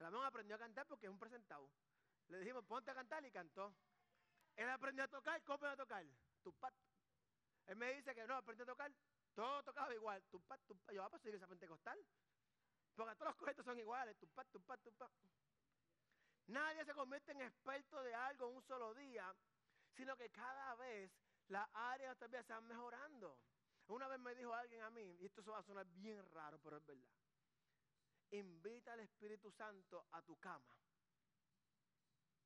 Ramón aprendió a cantar porque es un presentado. Le dijimos, ponte a cantar y cantó. Él aprendió a tocar, ¿cómo a tocar? Tupat. Él me dice que no, aprendió a tocar todo tocaba igual. Tupa, tupa. Yo, ah, pues iglesia pentecostal. Porque todos los cohetes son iguales. Tupa, tupa, tupa. Nadie se convierte en experto de algo en un solo día, sino que cada vez las áreas también se van mejorando. Una vez me dijo alguien a mí, y esto va a sonar bien raro, pero es verdad. Invita al Espíritu Santo a tu cama.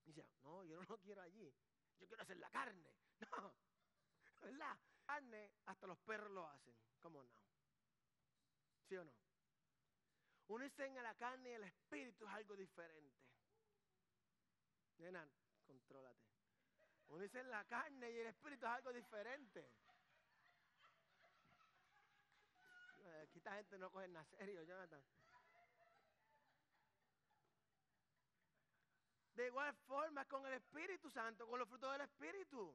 Y dice, no, yo no lo quiero allí. Yo quiero hacer la carne. No, ¿verdad? carne, hasta los perros lo hacen. ¿Cómo no? ¿Sí o no? Unirse en la carne y el espíritu es algo diferente. Nena, contrólate. Unirse en la carne y el espíritu es algo diferente. Aquí esta gente no coge nada serio, Jonathan. De igual forma con el Espíritu Santo, con los frutos del Espíritu.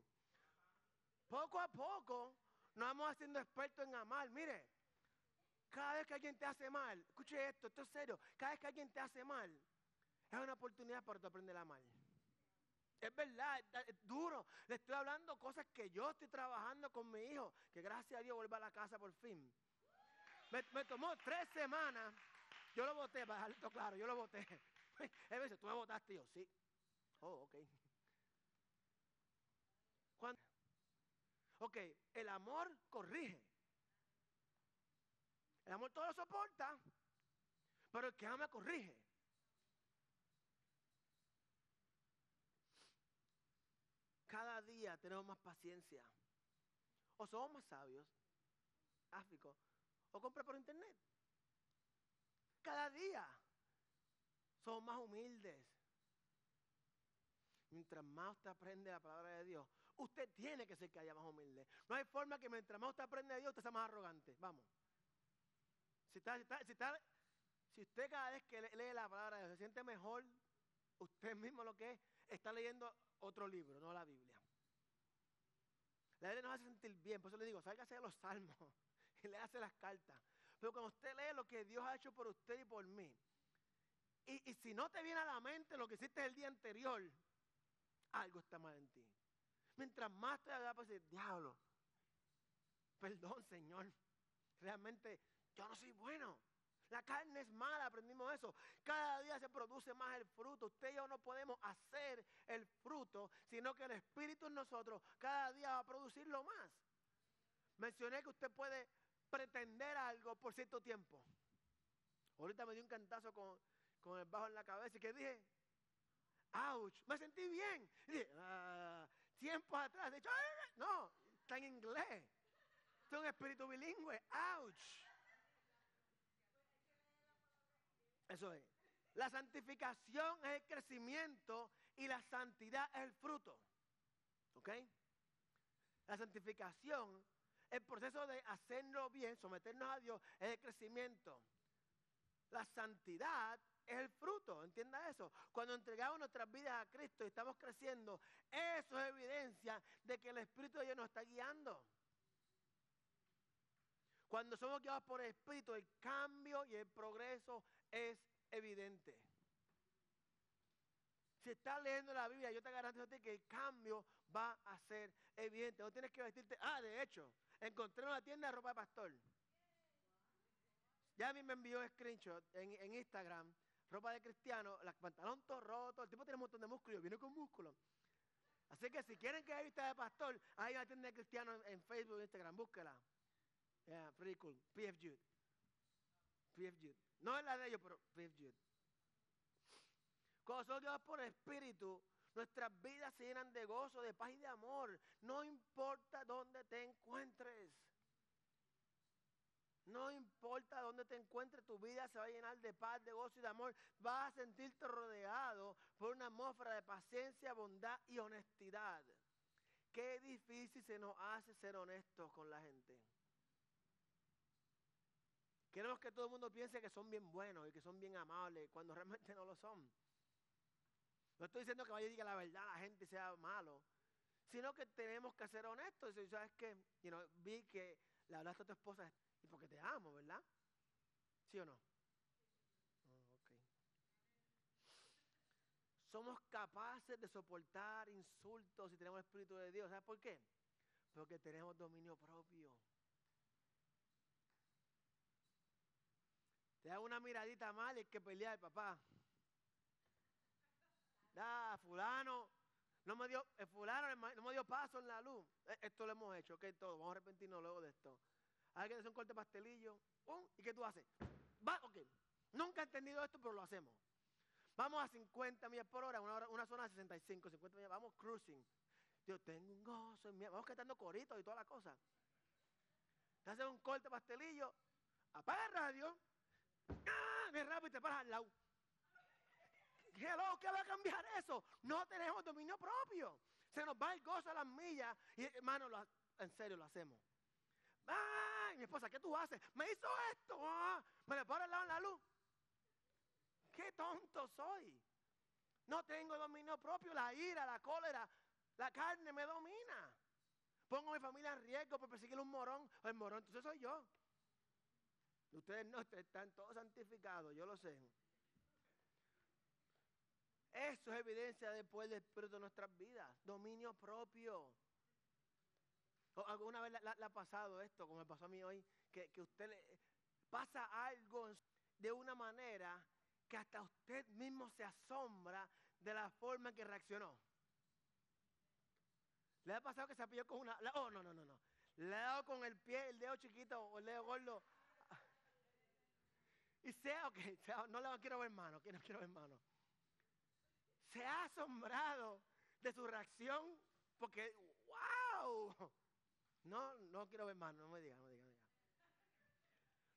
Poco a poco nos vamos haciendo expertos en amar. Mire, cada vez que alguien te hace mal, escuche esto, esto es serio, cada vez que alguien te hace mal, es una oportunidad para tú aprender a amar. Es verdad, es duro. Le estoy hablando cosas que yo estoy trabajando con mi hijo, que gracias a Dios vuelva a la casa por fin. Me, tomó tres semanas. Yo lo voté, para dejarlo claro, yo lo voté. Él me tú me votaste, yo, sí. Oh, ok. Ok, el amor corrige. El amor todo lo soporta, pero el que ama corrige. Cada día tenemos más paciencia. O somos más sabios, áfricos, o compra por internet. Cada día somos más humildes. Mientras más usted aprende la palabra de Dios, usted tiene que ser que haya más humilde. No hay forma que mientras más usted aprende de Dios, usted sea más arrogante. Vamos. Si, está, si, está, si, usted cada vez que lee la palabra de Dios se siente mejor, usted mismo lo que es, está leyendo otro libro, no la Biblia. La Biblia nos hace sentir bien, por eso le digo, sálgase de los salmos y le hace las cartas. Pero cuando usted lee lo que Dios ha hecho por usted y por mí, y si no te viene a la mente lo que hiciste el día anterior, algo está mal en ti. Mientras más te haga pues decir, diablo, perdón Señor, realmente yo no soy bueno. La carne es mala, aprendimos eso. Cada día se produce más el fruto. Usted y yo no podemos hacer el fruto, sino que el Espíritu en nosotros cada día va a producirlo más. Mencioné que usted puede pretender algo por cierto tiempo. Ahorita me dio un cantazo con, con el bajo en la cabeza y que dije, ouch, me sentí bien. Ah, tiempos atrás, de hecho, no, está en inglés. Es un espíritu bilingüe, ouch. Eso es. La santificación es el crecimiento y la santidad es el fruto. ¿Ok? La santificación, el proceso de hacerlo bien, someternos a Dios, es el crecimiento. La santidad es el fruto, entienda eso. Cuando entregamos nuestras vidas a Cristo y estamos creciendo, eso es evidencia de que el Espíritu de Dios nos está guiando. Cuando somos guiados por el Espíritu, el cambio y el progreso es evidente. Si estás leyendo la Biblia, yo te garantizo a ti que el cambio va a ser evidente. No tienes que vestirte. Ah, de hecho, encontré una tienda de ropa de pastor. Ya a mí me envió screenshot en, en Instagram, ropa de cristiano, el pantalón todo roto, el tipo tiene un montón de músculos, viene con músculos. Así que si quieren que haya vista de pastor, hay una tienda de cristiano en, Facebook Instagram, búsquela. Yeah, pretty cool. PF Jude. PF Jude. No es la de ellos, pero PF Jude. Cuando somos guiados por Espíritu, nuestras vidas se llenan de gozo, de paz y de amor. No importa dónde te encuentres. No importa dónde te encuentres, tu vida se va a llenar de paz, de gozo y de amor. Vas a sentirte rodeado por una atmósfera de paciencia, bondad y honestidad. Qué difícil se nos hace ser honestos con la gente. Queremos que todo el mundo piense que son bien buenos y que son bien amables cuando realmente no lo son. No estoy diciendo que vaya y diga la verdad a la gente sea malo, sino que tenemos que ser honestos. Y sabes que, you know, vi que le hablaste a tu esposa y porque te amo, ¿verdad? ¿Sí o no? Oh, Somos capaces de soportar insultos si tenemos el Espíritu de Dios. ¿Sabes por qué? Porque tenemos dominio propio. Te da una miradita mal y hay que pelear, papá. Da, fulano, no me dio, el fulano no me dio paso en la luz. E, esto lo hemos hecho, ok, todo. Vamos a arrepentirnos luego de esto. Alguien hace un corte pastelillo, ¿y qué tú haces? Va, ok. Nunca he entendido esto, pero lo hacemos. Vamos a 50 millas por hora, una, zona de 65, 50 millas, vamos cruising. Yo tengo un gozo en vamos cantando coritos y toda la cosa. Te haces un corte pastelillo, apaga el radio, ¡ah! Bien rápido y te paras al lado. ¿Qué, ¿Qué va a cambiar eso? No tenemos dominio propio. Se nos va el gozo a las millas. Y hermano, en serio lo hacemos. ¡Ay, mi esposa, ¿qué tú haces? Me hizo esto. ¡Ah! Me le pone al lado en la luz. ¡Qué tonto soy! No tengo dominio propio. La ira, la cólera, la carne me domina. Pongo a mi familia en riesgo por perseguir un morón. El morón, entonces soy yo. Ustedes no están todos santificados, yo lo sé. Eso es evidencia después del Espíritu de nuestras vidas. Dominio propio. ¿Alguna vez le ha pasado esto, como me pasó a mí hoy, que, que usted le pasa algo de una manera que hasta usted mismo se asombra de la forma en que reaccionó? ¿Le ha pasado que se pilló con una... Oh, no, no, no, no. Le ha dado con el pie, el dedo chiquito o el dedo gordo. Y sea, ok, no le quiero ver mano, que no quiero ver mano. Se ha asombrado de su reacción porque, wow, no, no quiero ver más, no me diga, no me diga, no.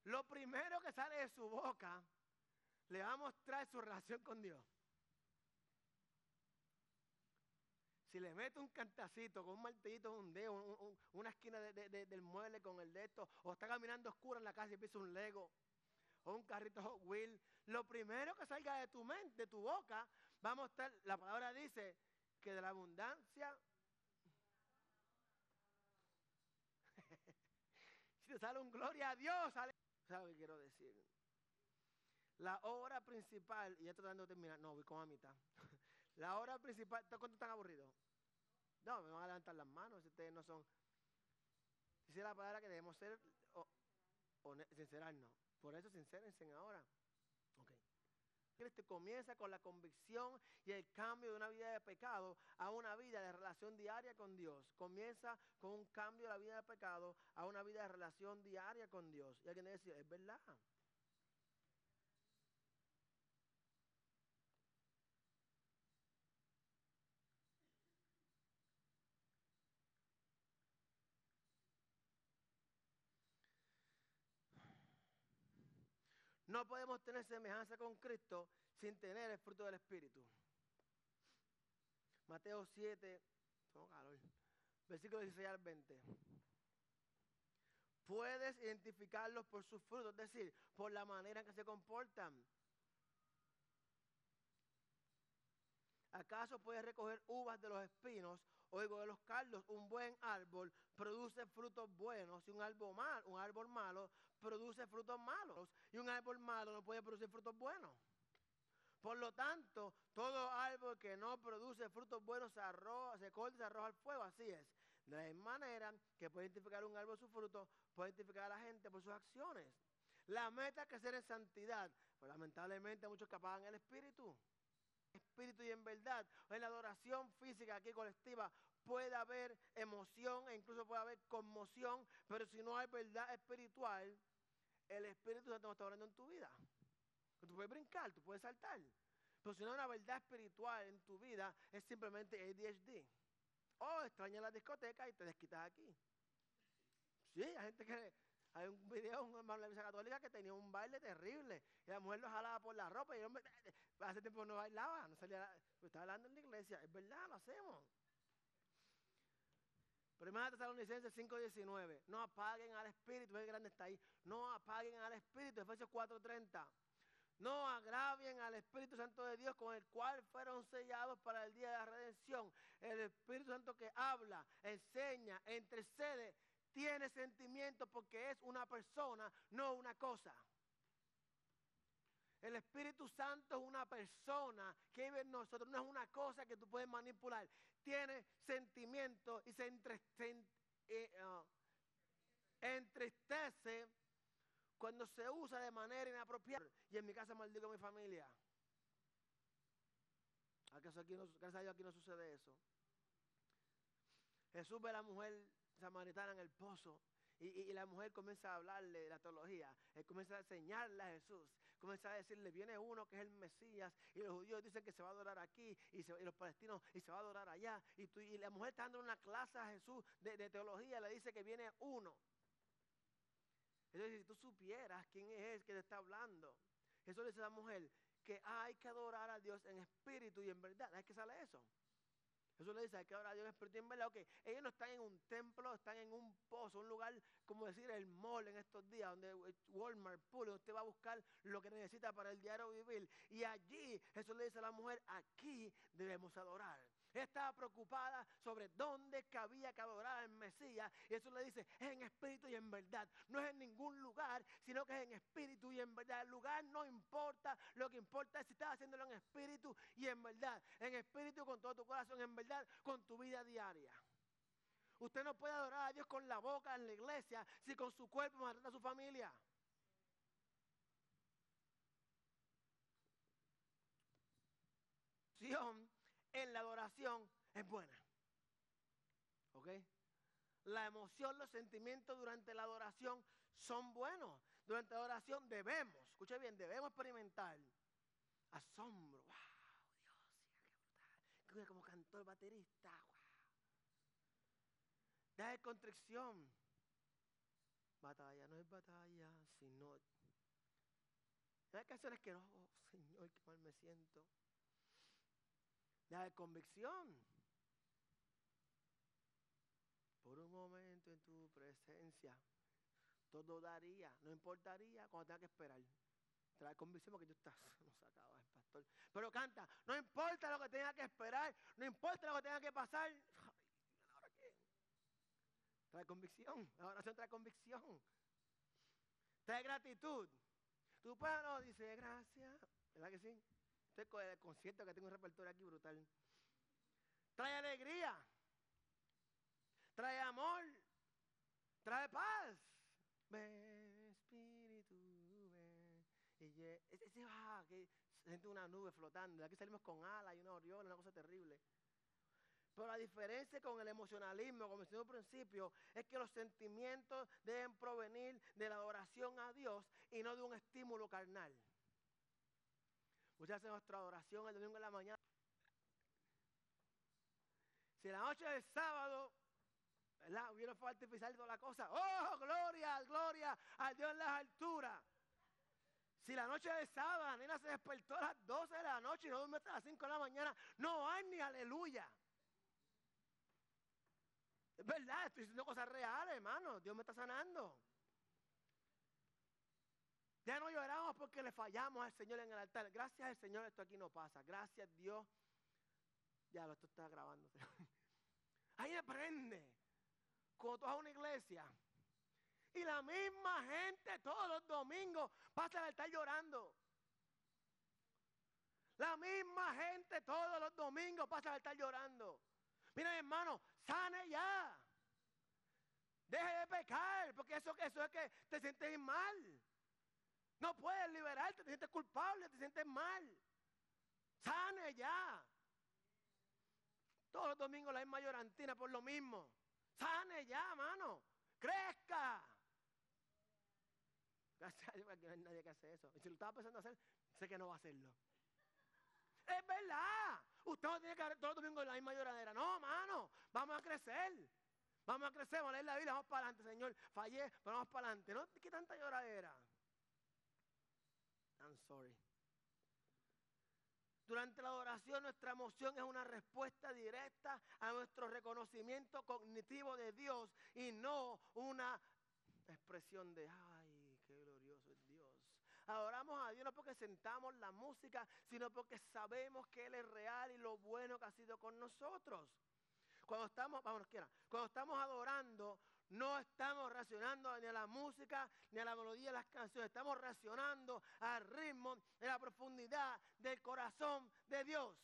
Lo primero que sale de su boca le va a mostrar su relación con Dios. Si le mete un cantacito con un martillito un dedo, una esquina del mueble con el de esto, o está caminando oscura en la casa y pisa un Lego, o un carrito Hot Wheel, lo primero que salga de tu mente, de tu boca, va a mostrar, la palabra dice que de la abundancia si te sale un gloria a Dios, sale. ¿Sabes lo que quiero decir? La obra principal, y ya tratando de terminar, no, voy con a mitad. La obra principal, ¿cuántos están aburridos? No, me van a levantar las manos ustedes no son. Dice la palabra que debemos ser o, sincerarnos. Por eso sincérense ahora. Cristo comienza con la convicción y el cambio de una vida de pecado a una vida de relación diaria con Dios. Comienza con un cambio de la vida de pecado a una vida de relación diaria con Dios. Y alguien dice, es verdad. No podemos tener semejanza con Cristo sin tener el fruto del Espíritu. Mateo 7, versículo 16 al 20. Puedes identificarlos por sus frutos, es decir, por la manera en que se comportan. ¿Acaso puedes recoger uvas de los espinos o de los cardos? Un buen árbol produce frutos buenos y un árbol, mal, un árbol malo produce frutos malos. Y un árbol malo no puede producir frutos buenos. Por lo tanto, todo árbol que no produce frutos buenos se, arroja, se corta y se arroja al fuego. Así es. La misma manera que puede identificar un árbol su fruto, puede identificar a la gente por sus acciones. La meta es crecer en santidad. Pues lamentablemente muchos que apagan el espíritu espíritu y en verdad. En la adoración física aquí colectiva puede haber emoción e incluso puede haber conmoción, pero si no hay verdad espiritual, el Espíritu Santo no está orando en tu vida. Tú puedes brincar, tú puedes saltar. Pero si no hay una verdad espiritual en tu vida, es simplemente ADHD. Oh, extraña la discoteca y te desquitas aquí. Sí, hay gente que hay un video, un hermano de la iglesia católica que tenía un baile terrible. Y la mujer lo jalaba por la ropa y el hombre hace tiempo no bailaba, no salía, pues estaba hablando en la iglesia. Es verdad, lo hacemos. Primera Tesalonicenses 5.19. No apaguen al Espíritu, el grande está ahí. No apaguen al Espíritu, Efesios 4.30. No agravien al Espíritu Santo de Dios con el cual fueron sellados para el día de la redención. El Espíritu Santo que habla, enseña, intercede tiene sentimientos porque es una persona, no una cosa. El Espíritu Santo es una persona que vive en nosotros, no es una cosa que tú puedes manipular. Tiene sentimientos y se eh, ah, entristece cuando se usa de manera inapropiada. Y en mi casa maldigo a mi familia. ¿Acaso aquí no, aquí no sucede eso? Jesús ve a la mujer samaritana en el pozo. Y, la mujer comienza a hablarle de la teología, él comienza a enseñarle a Jesús, comienza a decirle, viene uno que es el Mesías, y los judíos dicen que se va a adorar aquí, y, los palestinos, y se va a adorar allá, y, y la mujer está dando una clase a Jesús de, de teología, le dice que viene uno. Entonces, si tú supieras quién es el que te está hablando, eso le dice a la mujer, que hay que adorar a Dios en espíritu y en verdad. ¿Es que sale eso? Eso le dice, que orar a Dios pero en verdad. que ellos no están en un templo, están en un pozo, un lugar, como decir, el mall en estos días, donde eh, Walmart, Pool, usted va a buscar lo que necesita para el diario vivir. Y allí, eso le dice a la mujer, aquí debemos adorar estaba preocupada sobre dónde cabía que adorar al Mesías. Y eso le dice, es en espíritu y en verdad. No es en ningún lugar, sino que es en espíritu y en verdad. El lugar no importa, lo que importa es si estás haciéndolo en espíritu y en verdad. En espíritu con todo tu corazón, en verdad, con tu vida diaria. Usted no puede adorar a Dios con la boca en la iglesia si con su cuerpo mata a su familia. En la adoración es buena. ¿Ok? La emoción, los sentimientos durante la adoración son buenos. Durante la adoración debemos, escuche bien, debemos experimentar asombro. ¡Wow! Dios, qué brutal. Como cantó el baterista. ¡Wow! de contrición. Batalla no es batalla, sino. Hay canciones que no, oh, Señor, qué mal me siento. La convicción. Por un momento en tu presencia, todo daría, no importaría cuando tenga que esperar. Trae convicción porque tú estás, no se acaba el pastor. Pero canta, no importa lo que tenga que esperar, no importa lo que tenga que pasar. ¿Ahora? Trae convicción, la oración trae convicción. Trae gratitud. Tu pueblo dice gracias, ¿verdad que sí? Estoy concierto que tengo un repertorio aquí brutal. Trae alegría, trae amor, trae paz. Ven, Espíritu, ven. Y ese va, que siente una nube flotando. De aquí salimos con alas y una oriola, una cosa terrible. Pero la diferencia con el emocionalismo, como decía al principio, es que los sentimientos deben provenir de la adoración a Dios y no de un estímulo carnal. Muchas veces nuestra adoración el domingo en la mañana. Si la noche del sábado, ¿verdad? Hubiera fuego artificial toda la cosa. ¡Oh, gloria, gloria a Dios en las alturas! Si la noche del sábado la nena se despertó a las 12 de la noche y no duerme hasta las 5 de la mañana, no hay ni aleluya. Es verdad, estoy diciendo cosas reales, hermano. Dios me está sanando. Ya no lloramos porque le fallamos al Señor en el altar. Gracias al Señor esto aquí no pasa. Gracias Dios. Ya, esto está grabando. Ahí me prende. Cuando tú vas a una iglesia y la misma gente todos los domingos pasa al altar llorando. La misma gente todos los domingos pasa al altar llorando. Mira, hermano, sane ya. Deje de pecar, porque eso, eso es que te sientes mal. No puedes liberarte, te sientes culpable, te sientes mal. Sane ya. Todos los domingos la misma llorantina por lo mismo. Sane ya, mano. Crezca. Gracias a Dios que no hay nadie que hace eso. Y si lo estaba pensando hacer, sé que no va a hacerlo. Es verdad. Usted no tiene que hacer todos los domingos la misma lloradera. No, mano. Vamos a crecer. Vamos a crecer, vamos a leer la Biblia, vamos para adelante, Señor. Fallé, pero vamos para adelante. No, ¿qué tanta lloradera? Durante la adoración nuestra emoción es una respuesta directa a nuestro reconocimiento cognitivo de Dios y no una expresión de, ay, qué glorioso es Dios. Adoramos a Dios no porque sentamos la música, sino porque sabemos que Él es real y lo bueno que ha sido con nosotros. Cuando estamos, vámonos, quiera, cuando estamos adorando, no estamos reaccionando ni a la música ni a la melodía de las canciones, estamos reaccionando al ritmo, de la profundidad del corazón de Dios.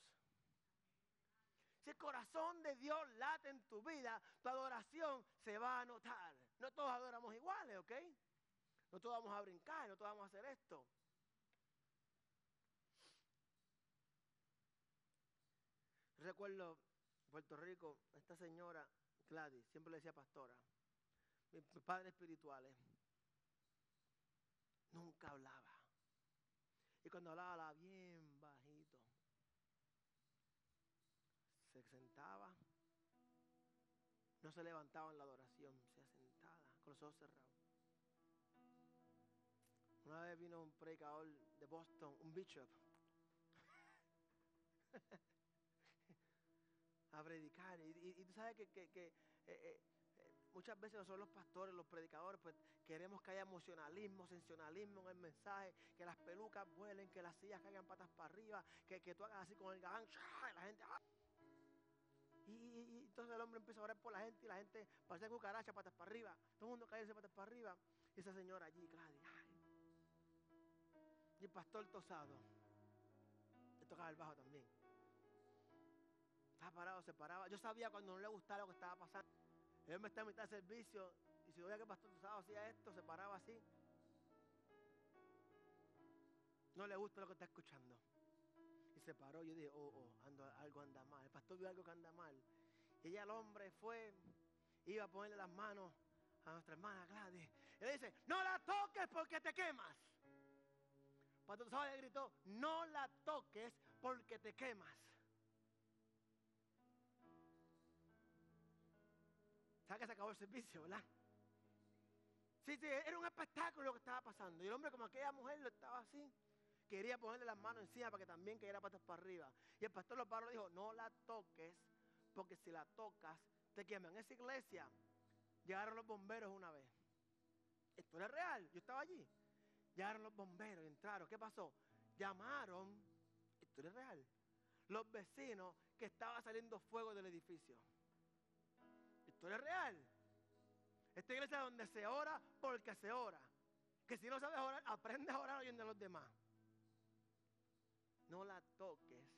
Si el corazón de Dios late en tu vida, tu adoración se va a notar. No todos adoramos iguales, ¿ok? No todos vamos a brincar, no todos vamos a hacer esto. Recuerdo Puerto Rico, esta señora Gladys, siempre le decía pastora, mis, padres espirituales, nunca hablaba. Y cuando hablaba, hablaba bien bajito. Se sentaba, no se levantaba en la adoración, se sentada, con los ojos cerrados. Una vez vino un predicador de Boston, un bishop, a predicar. Y, tú sabes que, eh, eh, muchas veces nosotros los pastores, los predicadores, pues queremos que haya emocionalismo, sensacionalismo en el mensaje, que las pelucas vuelen, que las sillas caigan patas para arriba, que, tú hagas así con el gabán, y la gente... ¡ah! Y, entonces el hombre empieza a orar por la gente y la gente parece cucaracha, patas para arriba. Todo el mundo cae patas para arriba. Y esa señora allí, Gladys, Y el pastor tosado. Le tocaba el bajo también. Estaba parado, se paraba. Yo sabía cuando no le gustaba lo que estaba pasando. Él me está en mitad de servicio y si veía que el pastor Tosado hacía esto, se paraba así. No le gusta lo que está escuchando. Y se paró. Yo dije, oh, oh, algo anda mal. El pastor vio algo que anda mal. Y ella, el hombre, fue, iba a ponerle las manos a nuestra hermana Gladys. Y le dice, no la toques porque te quemas. El pastor Tosado le gritó, no la toques porque te quemas. ¿Sabes que se acabó el servicio, verdad? Sí, sí, era un espectáculo lo que estaba pasando. Y el hombre, como aquella mujer, lo estaba así. quería ponerle las manos encima para que también cayera patas para arriba. Y el pastor Loparo le dijo, no la toques, porque si la tocas, te queman. En esa iglesia llegaron los bomberos una vez. Esto era real, yo estaba allí. Llegaron los bomberos, entraron. ¿Qué pasó? Llamaron, esto es real, los vecinos que estaba saliendo fuego del edificio. Es real. Esta iglesia es donde se ora porque se ora. Que si no sabes orar, aprende a orar oyendo a los demás. No la toques,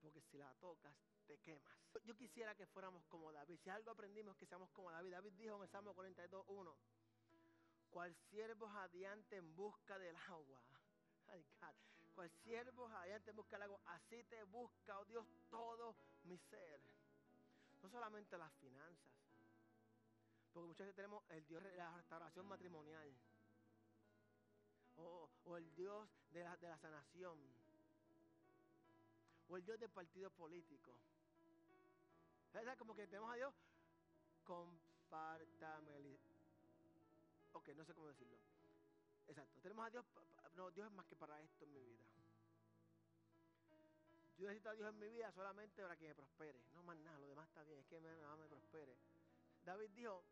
porque si la tocas, te quemas. Yo quisiera que fuéramos como David. Si algo aprendimos, que seamos como David. David dijo en el Salmo 42, 1, cual siervo adiante en busca del agua. Ay, God. Cual siervo en busca del agua. Así te busca, oh Dios, todo mi ser. No solamente las finanzas. Porque muchas veces tenemos el Dios de la restauración matrimonial. O, el Dios de la, sanación. O el Dios del partido político. ¿Sabes? Como que tenemos a Dios. Compártame. Ok, no sé cómo decirlo. Exacto. Tenemos a Dios. No, Dios es más que para esto en mi vida. Yo necesito a Dios en mi vida solamente para que me prospere. No más nada, lo demás está bien. Es que me, me prospere. David dijo,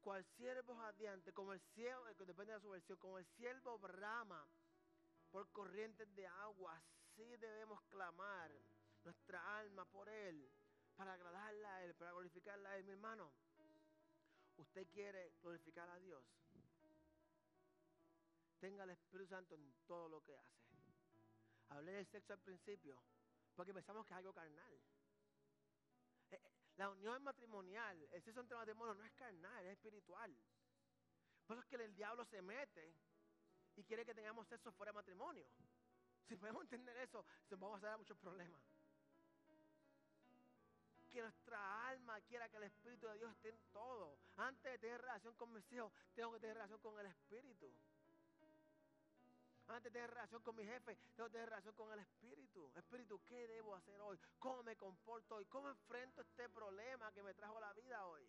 cual siervo adiante, como el siervo, depende de su versión, como el siervo brama por corrientes de agua, así debemos clamar nuestra alma por Él, para agradarla a Él, para glorificarla a Él. Mi hermano, usted quiere glorificar a Dios, tenga el Espíritu Santo en todo lo que hace. Hablé del sexo al principio, porque pensamos que es algo carnal. La unión matrimonial, el sexo entre matrimonio no es carnal, es espiritual. Por eso es que el diablo se mete y quiere que tengamos sexo fuera de matrimonio. Si podemos entender eso, se vamos a hacer muchos problemas. Que nuestra alma quiera que el Espíritu de Dios esté en todo. Antes de tener relación con mis hijos, tengo que tener relación con el Espíritu. Antes de relación con mi jefe, tengo tener relación con el Espíritu. Espíritu, ¿qué debo hacer hoy? ¿Cómo me comporto hoy? ¿Cómo enfrento este problema que me trajo la vida hoy?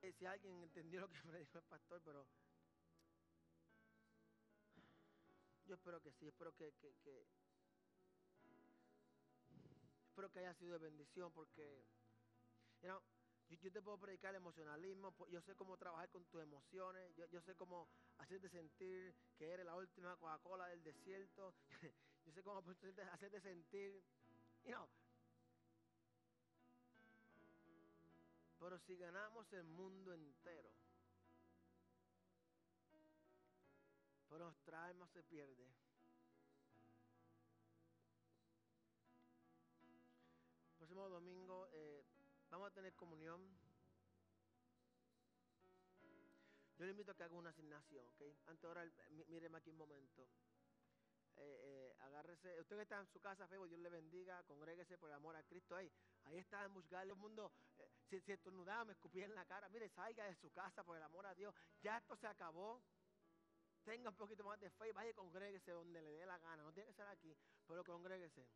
Eh, si alguien entendió lo que me dijo el pastor, pero yo espero que sí, espero que, que, que espero que haya sido de bendición porque you know, yo, te puedo predicar el emocionalismo, yo sé cómo trabajar con tus emociones, yo, yo sé cómo hacerte sentir que eres la última Coca-Cola del desierto, yo sé cómo hacerte sentir, you know. Pero si ganamos el mundo entero, pero nuestra alma se pierde. Próximo domingo eh, vamos a tener comunión. Yo le invito a que haga una asignación, ¿ok? Antes de orar, míreme aquí un momento. Eh, eh, agárrese, usted que está en su casa, feo, Dios le bendiga, congréguese por el amor a Cristo. Ahí, ahí está en buscar el mundo. Eh, si, si estornudaba, me escupía en la cara. Mire, salga de su casa por el amor a Dios. Ya esto se acabó. Tenga un poquito más de fe y vaya y congréguese donde le dé la gana. No tiene que ser aquí, pero congréguese.